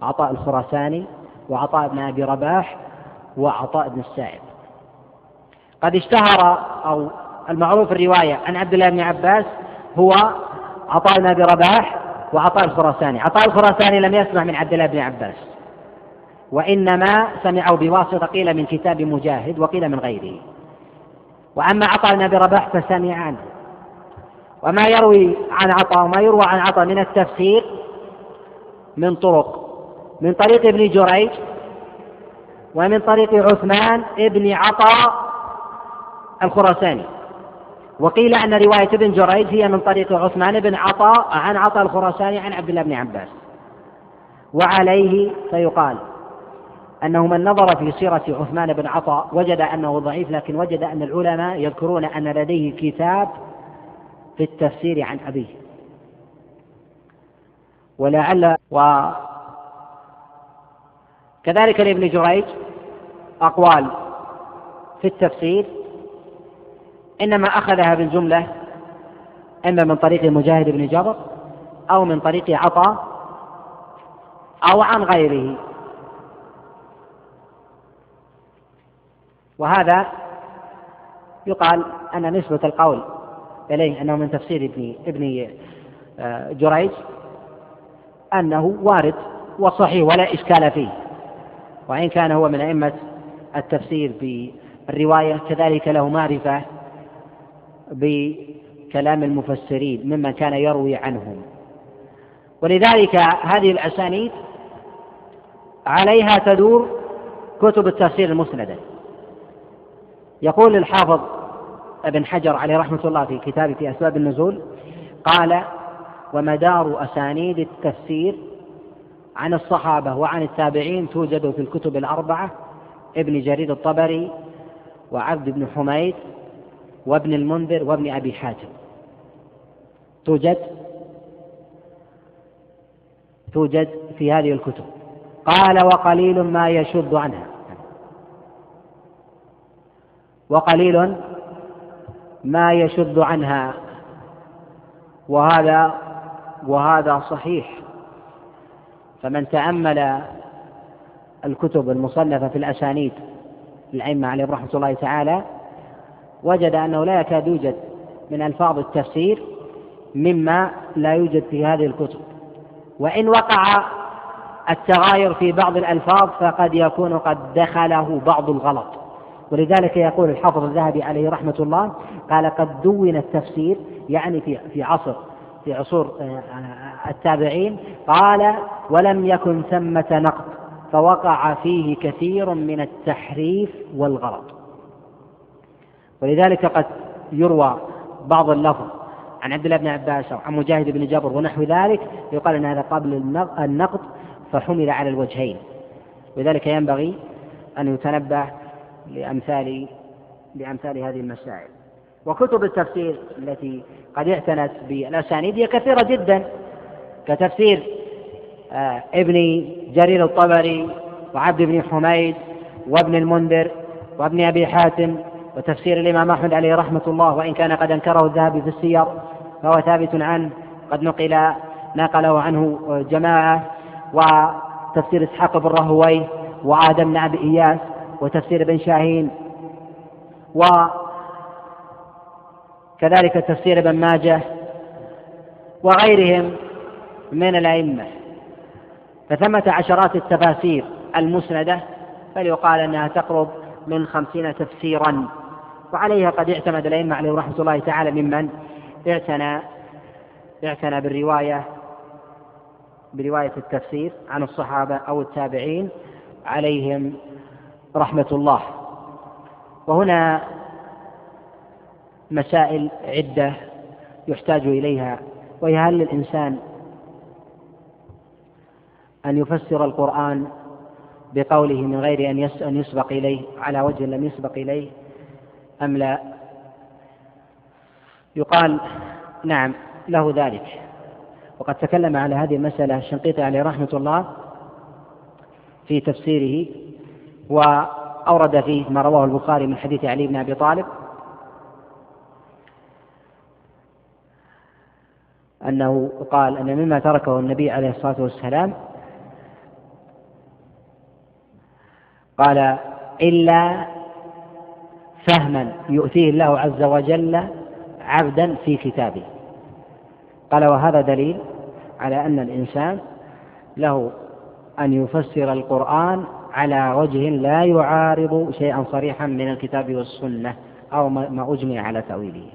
Speaker 1: عطاء الخراساني وعطاء بن أبي رباح وعطاء بن السائب. قد اشتهر أو المعروف الرواية عن عبد الله بن عباس هو عطاء بن أبي رباح وعطاء الخراساني. عطاء الخراساني لم يسمع من عبد الله بن عباس. وإنما سمعوا بواسطة قيل من كتاب مجاهد وقيل من غيره. وأما عطاء بن أبي رباح فسمع عنه وما يروي عن عطاء وما يروى عن عطاء من التفسير من طرق من طريق ابن جريج ومن طريق عثمان ابن عطاء الخراساني. وقيل أن رواية ابن جريج هي من طريق عثمان بن عطاء عن عطاء الخراساني عن عبد الله بن عباس. وعليه فيقال أنه من نظر في سيرة عثمان بن عطاء وجد أنه ضعيف لكن وجد أن العلماء يذكرون أن لديه كتاب في التفسير عن أبيه. ولعل و كذلك لابن جريج أقوال في التفسير إنما أخذها بالجملة إما من طريق مجاهد بن جبر أو من طريق عطاء أو عن غيره. وهذا يقال أن نسبة القول إليه أنه من تفسير ابن ابن آه، جريج أنه وارد وصحيح ولا إشكال فيه وإن كان هو من أئمة التفسير بالرواية كذلك له معرفة بكلام المفسرين ممن كان يروي عنهم. ولذلك هذه الأسانيد عليها تدور كتب التفسير المسندة. يقول الحافظ ابن حجر عليه رحمة الله في كتابه في أسباب النزول قال ومدار أسانيد التفسير عن الصحابة وعن التابعين توجد في الكتب الأربعة ابن جرير الطبري وعبد بن حميد وابن المنذر وابن أبي حاتم. توجد؟ توجد في هذه الكتب. قال وقليل ما يشد عنها. وقليل ما يشد عنها. وهذا وهذا صحيح. فمن تأمل الكتب المصنفة في الأسانيد الأئمة عليهم رحمة الله تعالى وجد أنه لا يكاد يوجد من ألفاظ التفسير مما لا يوجد في هذه الكتب. وإن وقع التغاير في بعض الألفاظ فقد يكون قد دخله بعض الغلط. ولذلك يقول الحافظ الذهبي عليه رحمة الله قال قد دون التفسير يعني في في عصر في عصور آه، التابعين قال ولم يكن ثمة نقد فوقع فيه كثير من التحريف والغلط ولذلك قد يروى بعض اللفظ عن عبد الله بن عباس أو عن مجاهد بن جبر ونحو ذلك يقال إن هذا قبل النقد فحمل على الوجهين. لذلك ينبغي أن يتنبه لامثال لأمثال هذه المسائل. وكتب التفسير التي قد اعتنت بالأسانيد هي كثيرة جدا كتفسير آه، ابن جرير الطبري وعبد بن حميد وابن المنذر وابن أبي حاتم وتفسير الإمام أحمد عليه رحمة الله وإن كان قد أنكره الذهبي في السير فهو ثابت عنه قد نقل نقله عنه جماعة وتفسير إسحاق بن رهوي وآدم بن أبي إياس. وتفسير ابن شاهين وكذلك تفسير ابن ماجه وغيرهم من الأئمة. فثمة عشرات التفاسير المسندة فليقال أنها تقرب من خمسين تفسيرا. وعليها قد اعتمد الأئمة عليهم رحمة الله تعالى ممن؟ اعتنى اعتنى بالرواية برواية التفسير عن الصحابة أو التابعين عليهم رحمة الله. وهنا مسائل عدة يحتاج إليها وهي هل للإنسان أن يفسر القرآن بقوله من غير أن أن يسبق إليه على وجه لم يسبق إليه أم لا؟ يقال نعم له ذلك. وقد تكلم على هذه المسألة الشنقيطي عليه رحمة الله في تفسيره وأورد فيه ما رواه البخاري من حديث علي بن أبي طالب أنه قال أن مما تركه النبي عليه الصلاة والسلام قال إلا فهما يؤتيه الله عز وجل عبدا في كتابه. قال وهذا دليل على أن الإنسان له أن يفسر القرآن على وجه لا يعارض شيئا صريحا من الكتاب والسنة أو ما أجمع على تأويله.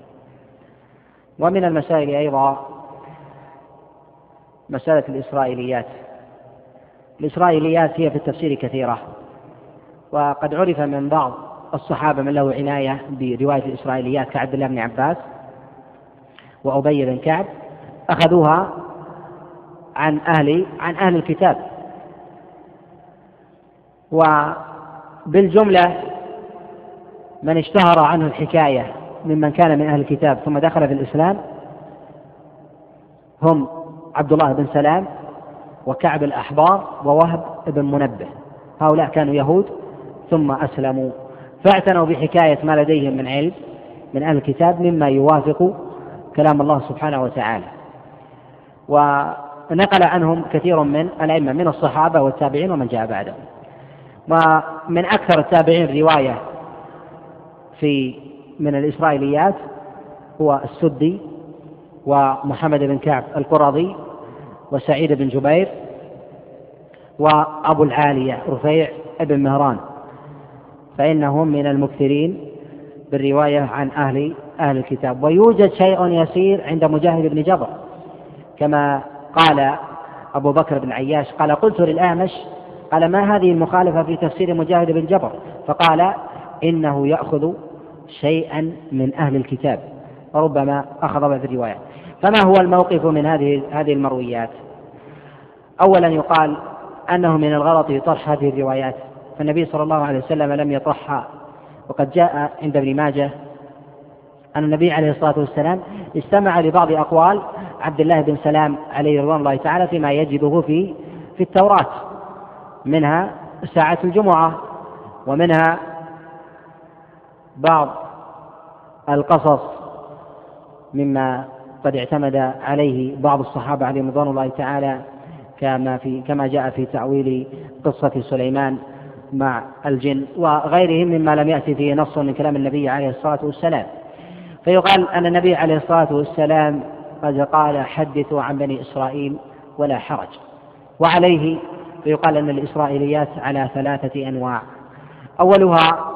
Speaker 1: ومن المسائل أيضا مسألة الإسرائيليات. الإسرائيليات هي في التفسير كثيرة وقد عرف من بعض الصحابة من له عناية برواية الإسرائيليات كعبد الله بن عباس وأبي بن كعب أخذوها عن أهل عن أهل الكتاب. وبالجملة من اشتهر عنه الحكاية ممن كان من أهل الكتاب ثم دخل في الإسلام هم عبد الله بن سلام وكعب الأحبار ووهب بن منبه. هؤلاء كانوا يهود ثم أسلموا. فاعتنوا بحكاية ما لديهم من علم من أهل الكتاب مما يوافق كلام الله سبحانه وتعالى. ونقل عنهم كثير من الأئمة من الصحابة والتابعين ومن جاء بعدهم. ومن أكثر التابعين رواية في من الإسرائيليات هو السدي ومحمد بن كعب القرظي وسعيد بن جبير وأبو العالية رفيع بن مهران فإنهم من المكثرين بالرواية عن أهل أهل الكتاب. ويوجد شيء يسير عند مجاهد بن جبر كما قال أبو بكر بن عياش قال قلت للأعمش قال ما هذه المخالفة في تفسير مجاهد بن جبر؟ فقال إنه يأخذ شيئا من أهل الكتاب وربما أخذ بعض الروايات. فما هو الموقف من هذه هذه المرويات؟ أولا يقال أنه من الغلط طرح هذه الروايات فالنبي صلى الله عليه وسلم لم يطرحها. وقد جاء عند ابن ماجه أن النبي عليه الصلاة والسلام استمع لبعض أقوال عبد الله بن سلام عليه رضوان الله تعالى فيما يجده في في التوراة. منها ساعة الجمعة ومنها بعض القصص مما قد اعتمد عليه بعض الصحابة عليهم رضوان الله تعالى كما في كما جاء في تعويل قصة سليمان مع الجن وغيرهم مما لم يأتي فيه نص من كلام النبي عليه الصلاة والسلام. فيقال أن النبي عليه الصلاة والسلام قد قال حدثوا عن بني إسرائيل ولا حرج. وعليه فيقال أن الإسرائيليات على ثلاثة أنواع. أولها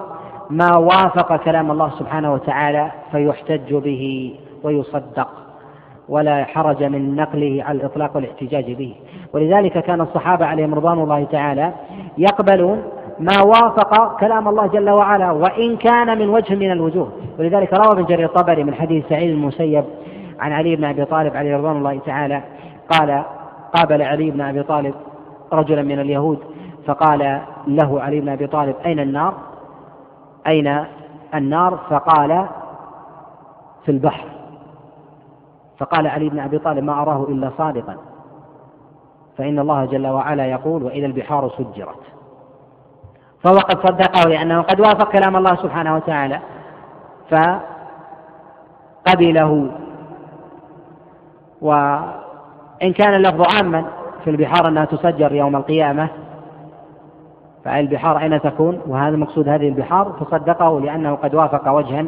Speaker 1: ما وافق كلام الله سبحانه وتعالى فيحتج به ويصدق ولا حرج من نقله على الإطلاق والاحتجاج به. ولذلك كان الصحابة عليهم رضوان الله تعالى يقبلون ما وافق كلام الله جل وعلا وإن كان من وجه من الوجوه. ولذلك روى ابن جرير الطبري من حديث سعيد المسيب عن علي بن أبي طالب عليه رضوان الله تعالى قال قابل علي بن أبي طالب رجلا من اليهود فقال له علي بن أبي طالب أين النار؟ أين النار؟ فقال في البحر. فقال علي بن أبي طالب ما أراه إلا صادقا. فإن الله جل وعلا يقول وإذا البحار سجرت. فهو قد صدقه لأنه قد وافق كلام الله سبحانه وتعالى. فقبله. وإن كان اللفظ عاما في البحار أنها تسجر يوم القيامة؟ فالبحار أين تكون؟ وهذا مقصود هذه البحار فصدقه لأنه قد وافق وجها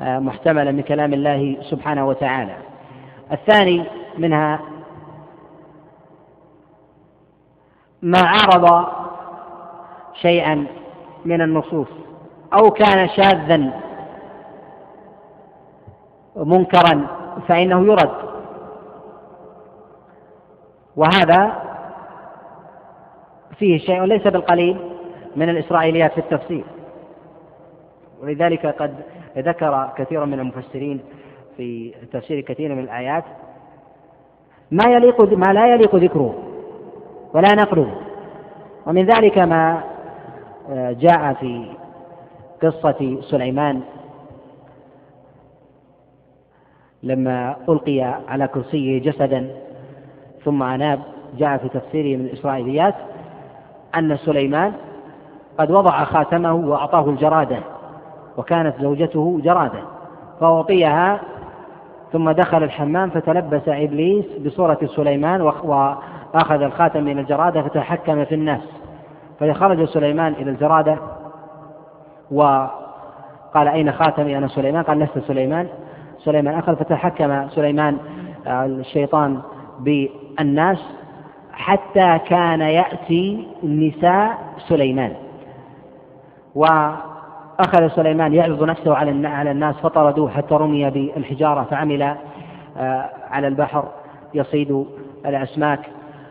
Speaker 1: آه، محتملا من كلام الله سبحانه وتعالى. الثاني منها ما عارض شيئا من النصوص أو كان شاذا منكرا فإنه يرد. وهذا فيه شيء ليس بالقليل من الإسرائيليات في التفسير. ولذلك قد ذكر كثير من المفسرين في تفسير كثير من الآيات ما يليق ما لا يليق ذكره ولا نقله. ومن ذلك ما آه، جاء في قصة سليمان لما ألقي على كرسيه جسدا. ثم أناب جاء في تفسيره من الإسرائيليات أن سليمان قد وضع خاتمه وأعطاه الجرادة وكانت زوجته جرادة فأعطيها ثم دخل الحمام فتلبس إبليس بصورة سليمان وأخذ الخاتم من الجرادة فتحكم في الناس. فخرج سليمان إلى الجرادة وقال أين خاتمي أنا سليمان؟ قال لست سليمان. سليمان أخذ فتحكم. سليمان آه، الشيطان بالناس حتى كان يأتي نساء سليمان. وأخذ سليمان يعرض نفسه على على الناس فطردوه حتى رمي بالحجارة فعمل آه، على البحر يصيد الأسماك.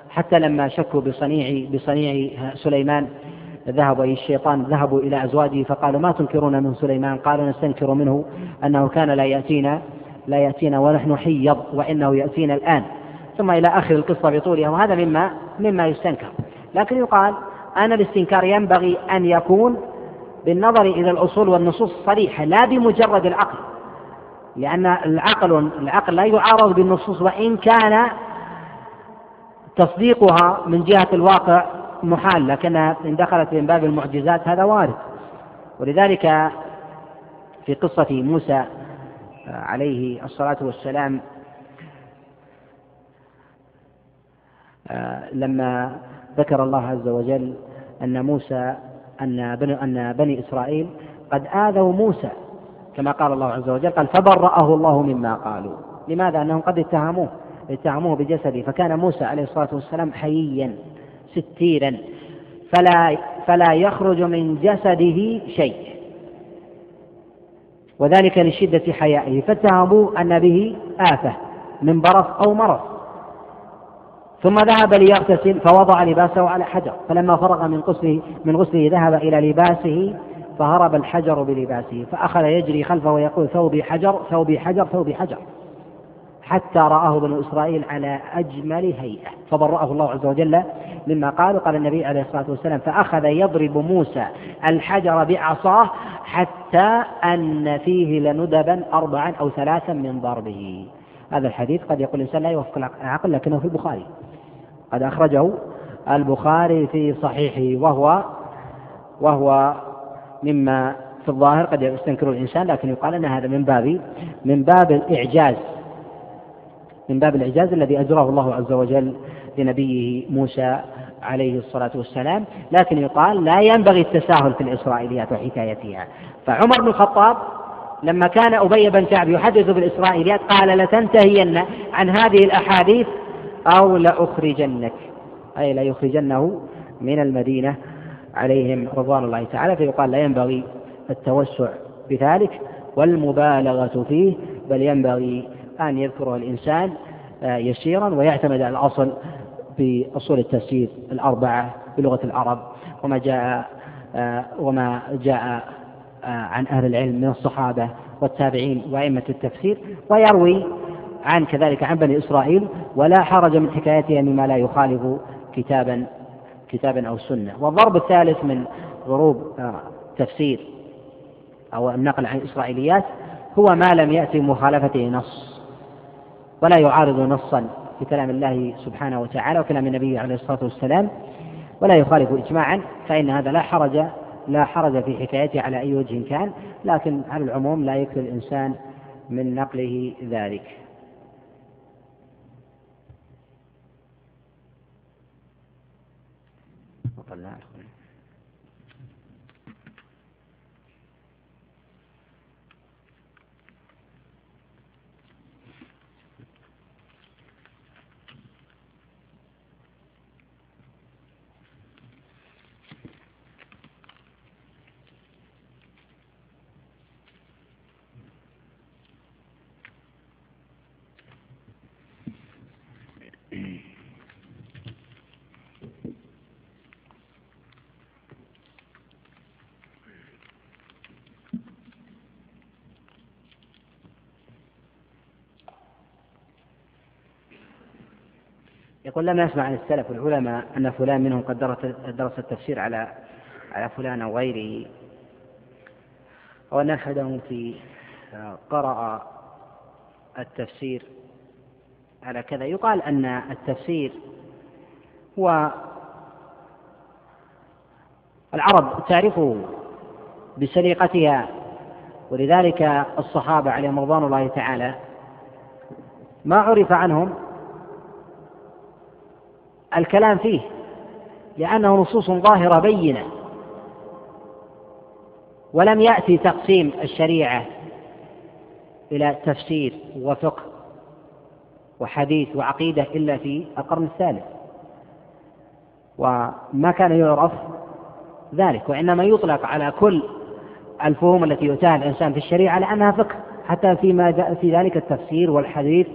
Speaker 1: حتى لما شكوا بصنيع بصنيع سليمان ذهبوا أي الشيطان ذهبوا إلى أزواجه فقالوا ما تنكرون من سليمان؟ قالوا نستنكر منه أنه كان لا يأتينا لا يأتينا ونحن حيض وإنه يأتينا الآن. ثم إلى آخر القصة بطولها وهذا مما مما يستنكر. لكن يقال أن الاستنكار ينبغي أن يكون بالنظر إلى الأصول والنصوص الصريحة لا بمجرد العقل. لأن العقل العقل لا يعارض بالنصوص وإن كان تصديقها من جهة الواقع محال لكنها إن دخلت من باب المعجزات هذا وارد. ولذلك في قصة موسى عليه الصلاة والسلام لما ذكر الله عز وجل أن موسى أن بني, أن بني إسرائيل قد آذوا موسى كما قال الله عز وجل قال فبرأه الله مما قالوا. لماذا؟ أنهم قد اتهموه اتهموه بجسده. فكان موسى عليه الصلاة والسلام حييا ستيرا. فلا فلا يخرج من جسده شيء. وذلك لشدة حيائه. فاتهموه أن به آفة من برص أو مرض ثم ذهب ليغتسل فوضع لباسه على حجر فلما فرغ من غسله من غسله ذهب إلى لباسه فهرب الحجر بلباسه فأخذ يجري خلفه ويقول ثوبي حجر ثوبي حجر ثوبي حجر حتى رآه بنو إسرائيل على أجمل هيئة. فبرأه الله عز وجل مما قال قال النبي عليه الصلاة والسلام فأخذ يضرب موسى الحجر بعصاه حتى أن فيه لندبا أربعا أو ثلاثا من ضربه. هذا الحديث قد يقول الإنسان لا يوافق العقل لكنه في البخاري. قد أخرجه البخاري في صحيحه وهو وهو مما في الظاهر قد يستنكر الإنسان لكن يقال أن هذا من باب من باب الإعجاز. من باب الإعجاز الذي أجراه الله عز وجل لنبيه موسى عليه الصلاة والسلام. لكن يقال لا ينبغي التساهل في الإسرائيليات وحكايتها. فعمر بن الخطاب لما كان أبي بن كعب يحدث بالإسرائيليات قال لتنتهين عن هذه الأحاديث أو لأخرجنك أي ليخرجنه من المدينة عليهم رضوان الله تعالى فيقال لا ينبغي التوسع بذلك والمبالغة فيه بل ينبغي أن يذكره الإنسان آه، يسيرا ويعتمد على الأصل في أصول التفسير الأربعة بلغة العرب وما جاء آه، وما جاء آه، عن أهل العلم من الصحابة والتابعين وأئمة التفسير ويروي عن كذلك عن بني إسرائيل ولا حرج من حكايتها مما لا يخالف كتابا كتابا أو سنة. والضرب الثالث من ضروب تفسير أو النقل عن الإسرائيليات هو ما لم يأتي مخالفته نص ولا يعارض نصا في كلام الله سبحانه وتعالى وكلام النبي عليه الصلاة والسلام ولا يخالف إجماعا فإن هذا لا حرج لا حرج في حكايته على أي وجه كان لكن على العموم لا يكفي الإنسان من نقله ذلك. कल्याण होने يقول لم يسمع عن السلف العلماء أن فلان منهم قد درس التفسير على على فلان أو غيره. أو أن أحدهم في قرأ التفسير على كذا. يقال أن التفسير هو العرب تعرفه بسليقتها ولذلك الصحابة عليهم رضوان الله تعالى ما عرف عنهم الكلام فيه لأنه نصوص ظاهرة بينة. ولم يأتي تقسيم الشريعة إلى تفسير وفقه وحديث وعقيدة إلا في القرن الثالث. وما كان يعرف ذلك وإنما يطلق على كل الفهوم التي يؤتاها الإنسان في الشريعة لأنها فقه حتى فيما في ذلك التفسير والحديث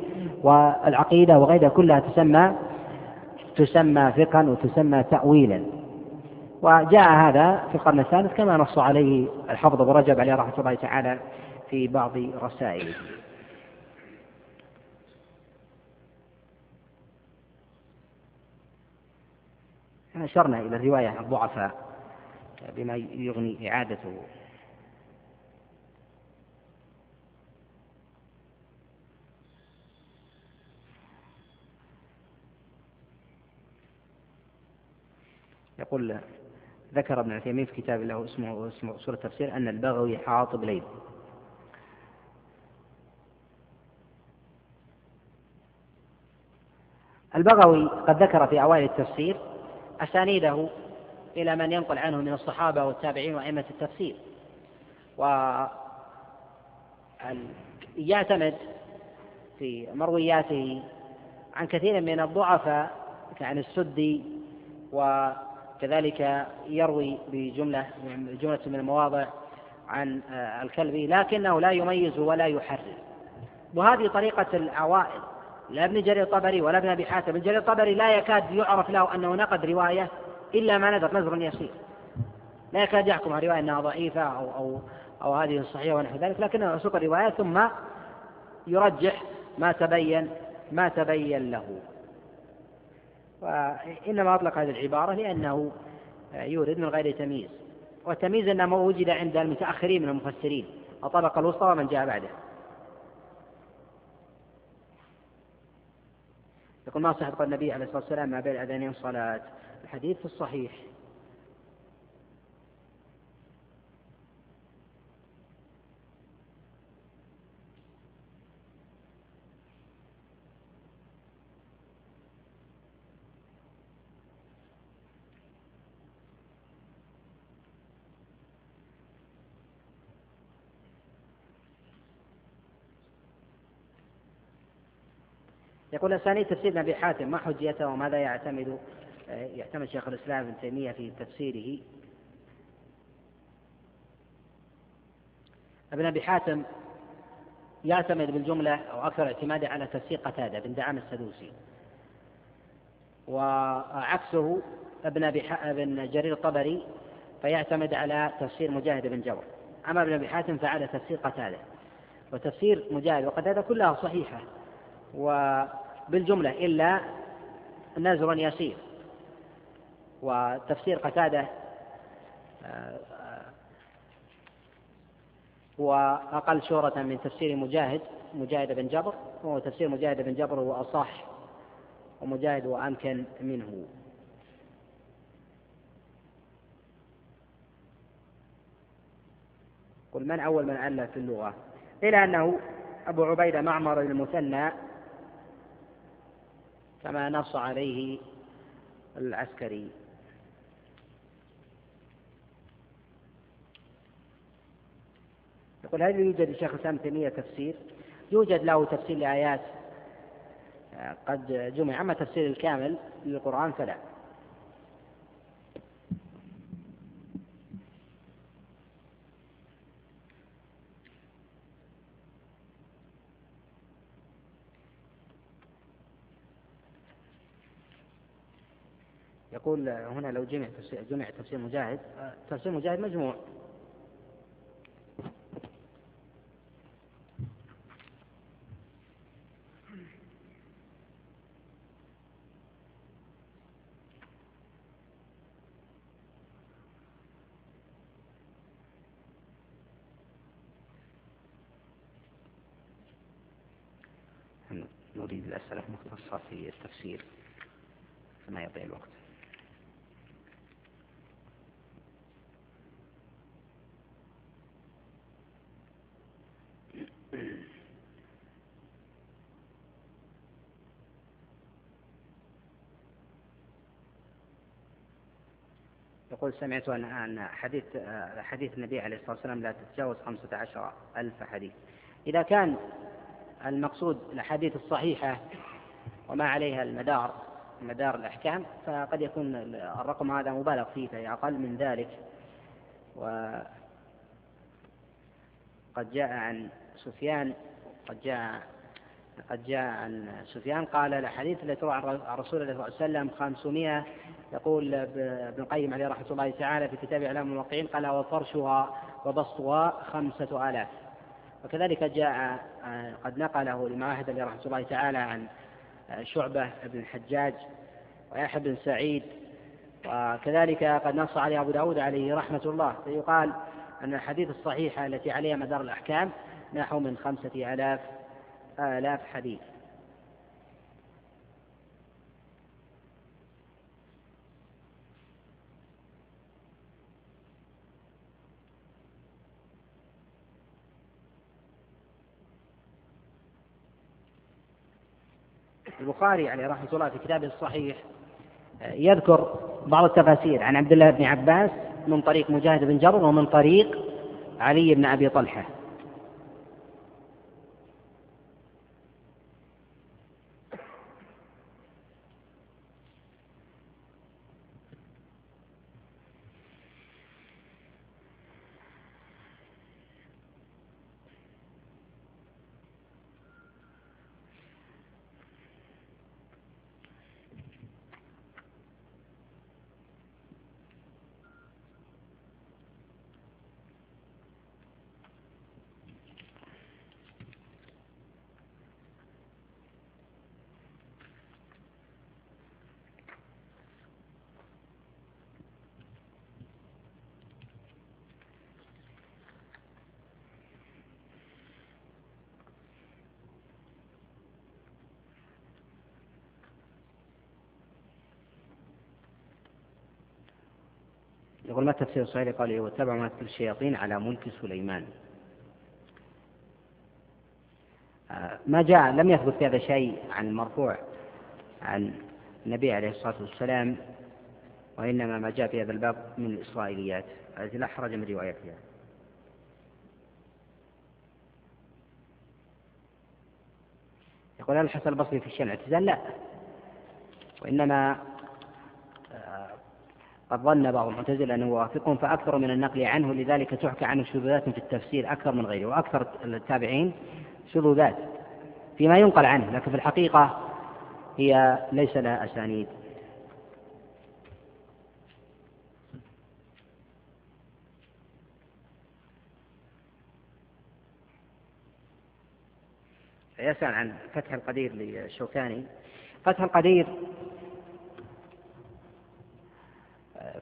Speaker 1: والعقيدة وغيرها كلها تسمى تسمى فقها وتسمى تأويلا. وجاء هذا في القرن الثالث كما نص عليه الحافظ أبو رجب عليه رحمة الله تعالى في بعض رسائله. أشرنا إلى الرواية الضعفاء بما يغني إعادته يقول ذكر ابن عثيمين في كتاب له اسمه اسمه أصول التفسير أن البغوي حاطب ليل. البغوي قد ذكر في أوائل التفسير أسانيده إلى من ينقل عنه من الصحابة والتابعين وأئمة التفسير. و يعتمد في مروياته عن كثير من الضعفاء كعن السدي وكذلك يروي بجملة جملة من المواضع عن الكلبي لكنه لا يميز ولا يحرر. وهذه طريقة العوائل لا ابن جرير الطبري ولا ابن أبي حاتم. ابن جرير الطبري لا يكاد يعرف له أنه نقد رواية إلا ما نذر نذر يسير. لا يكاد يحكم على رواية أنها ضعيفة أو أو أو هذه صحيحة ونحو ذلك لكنه يسوق الرواية ثم يرجح ما تبين ما تبين له. وإنما أطلق هذه العبارة لأنه يورد من غير تمييز. والتمييز إنما وجد عند المتأخرين من المفسرين. الطبقة الوسطى ومن جاء بعده. يقول ما صح قول النبي عليه الصلاة والسلام ما بين الأذانين صلاة الحديث في الصحيح. يقول أسانيد تفسير أبي حاتم ما حجيته وماذا يعتمد يعتمد شيخ الإسلام ابن تيمية في تفسيره. ابن أبي حاتم يعتمد بالجملة أو أكثر اعتماده على تفسير قتادة بن دعام السدوسي. وعكسه ابن أبي ابن جرير الطبري فيعتمد على تفسير مجاهد بن جبر أما ابن أبي حاتم فعلى تفسير قتادة. وتفسير مجاهد وقتادة كلها صحيحة. وبالجملة إلا نزر يسير. وتفسير قتادة آه، هو أقل شهرة من تفسير مجاهد مجاهد بن جبر. وهو تفسير مجاهد بن جبر هو أصح ومجاهد وأمكن منه. قل من أول من علّ في اللغة؟ قيل أنه أبو عبيدة معمر المثنى كما نص عليه العسكري. يقول هل يوجد لشيخ الإسلام تيمية تفسير؟ يوجد له تفسير لآيات قد جمع. أما تفسير الكامل للقرآن فلا. يقول هنا لو جمع تفسير جمع تفسير مجاهد تفسير مجاهد مجموع. نريد الأسئلة مختصة في التفسير فما يضيع الوقت. يقول سمعت أن حديث حديث النبي عليه الصلاة والسلام لا تتجاوز خمسة عشر ألف حديث. إذا كان المقصود الأحاديث الصحيحة وما عليها المدار مدار الأحكام فقد يكون الرقم هذا مبالغ فيه فهي أقل من ذلك. وقد جاء عن سفيان قد جاء قد جاء عن سفيان قال الأحاديث التي تروى عن رسول الله صلى الله عليه وسلم 500 يقول ابن القيم عليه رحمة الله تعالى في كتاب إعلام الموقعين قال وفرشها وبسطها خمسة آلاف. وكذلك جاء قد نقله الإمام عليه رحمة الله تعالى عن شعبة بن الحجاج ويحيى بن سعيد. وكذلك قد نص عليه أبو داود عليه رحمة الله فيقال أن الحديث الصحيحة التي عليها مدار الأحكام نحو من خمسة آلاف آلاف حديث. البخاري عليه رحمة الله في كتابه الصحيح يذكر بعض التفاسير عن عبد الله بن عباس من طريق مجاهد بن جبر ومن طريق علي بن أبي طلحة. يقول ما التفسير الصحيح لقوله واتبعوا ما تتلو الشياطين على ملك سليمان. آه، ما جاء لم يثبت هذا شيء عن مرفوع عن النبي عليه الصلاة والسلام وإنما ما جاء في هذا الباب من الإسرائيليات. التي لا حرج من روايتها. يقول هل الحسن البصري في الشيء الاعتزال؟ لا. وإنما قد ظن بعض المعتزلة أنه يوافقهم فأكثر من النقل عنه لذلك تحكى عنه شذوذات في التفسير أكثر من غيره وأكثر التابعين شذوذات فيما ينقل عنه لكن في الحقيقة هي ليس لها أسانيد. يسأل عن فتح القدير للشوكاني فتح القدير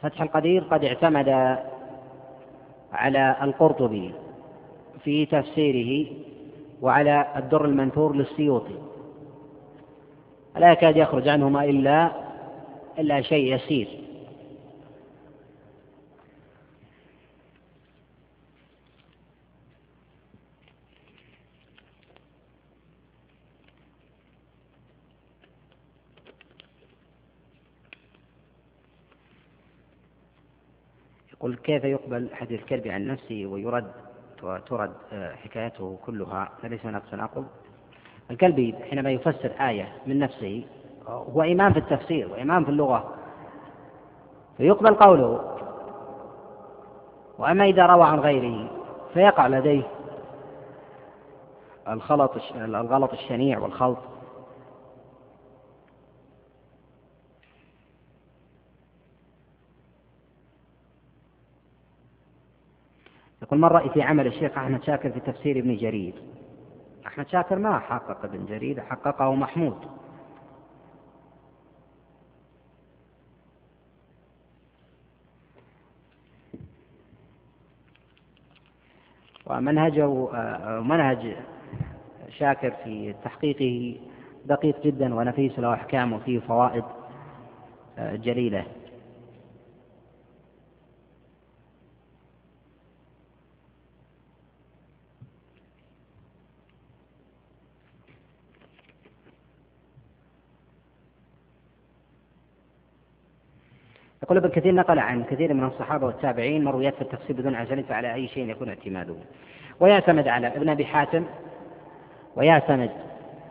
Speaker 1: فتح القدير قد اعتمد على القرطبي في تفسيره وعلى الدر المنثور للسيوطي. لا يكاد يخرج عنهما إلا إلا شيء يسير. قل كيف يقبل حديث الكلب عن نفسه ويرد وترد آه، حكايته كلها؟ فليس نقص أقل الكلبي حينما يفسر آية من نفسه هو إمام في التفسير وإمام في اللغة فيقبل قوله وأما إذا روى عن غيره فيقع لديه الخلط الغلط الشنيع والخلط. يقول ما في عمل الشيخ أحمد شاكر في تفسير ابن جرير؟ أحمد شاكر ما حقق ابن جرير حققه محمود. ومنهجه منهج شاكر في تحقيقه دقيق جدا ونفيس له أحكام وفيه فوائد جليلة. يقول ابن كثير نقل عن كثير من الصحابة والتابعين مرويات في التفسير بدون عجلة فعلى أي شيء يكون اعتماده. ويعتمد على ابن أبي حاتم ويعتمد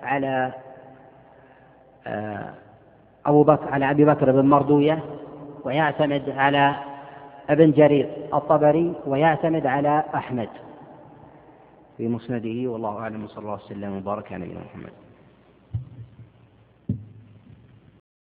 Speaker 1: على آه، أبو بكر على أبي بكر بن مردوية ويعتمد على ابن جرير الطبري ويعتمد على أحمد. في مسنده والله أعلم صلى الله عليه وسلم وبارك على نبينا محمد.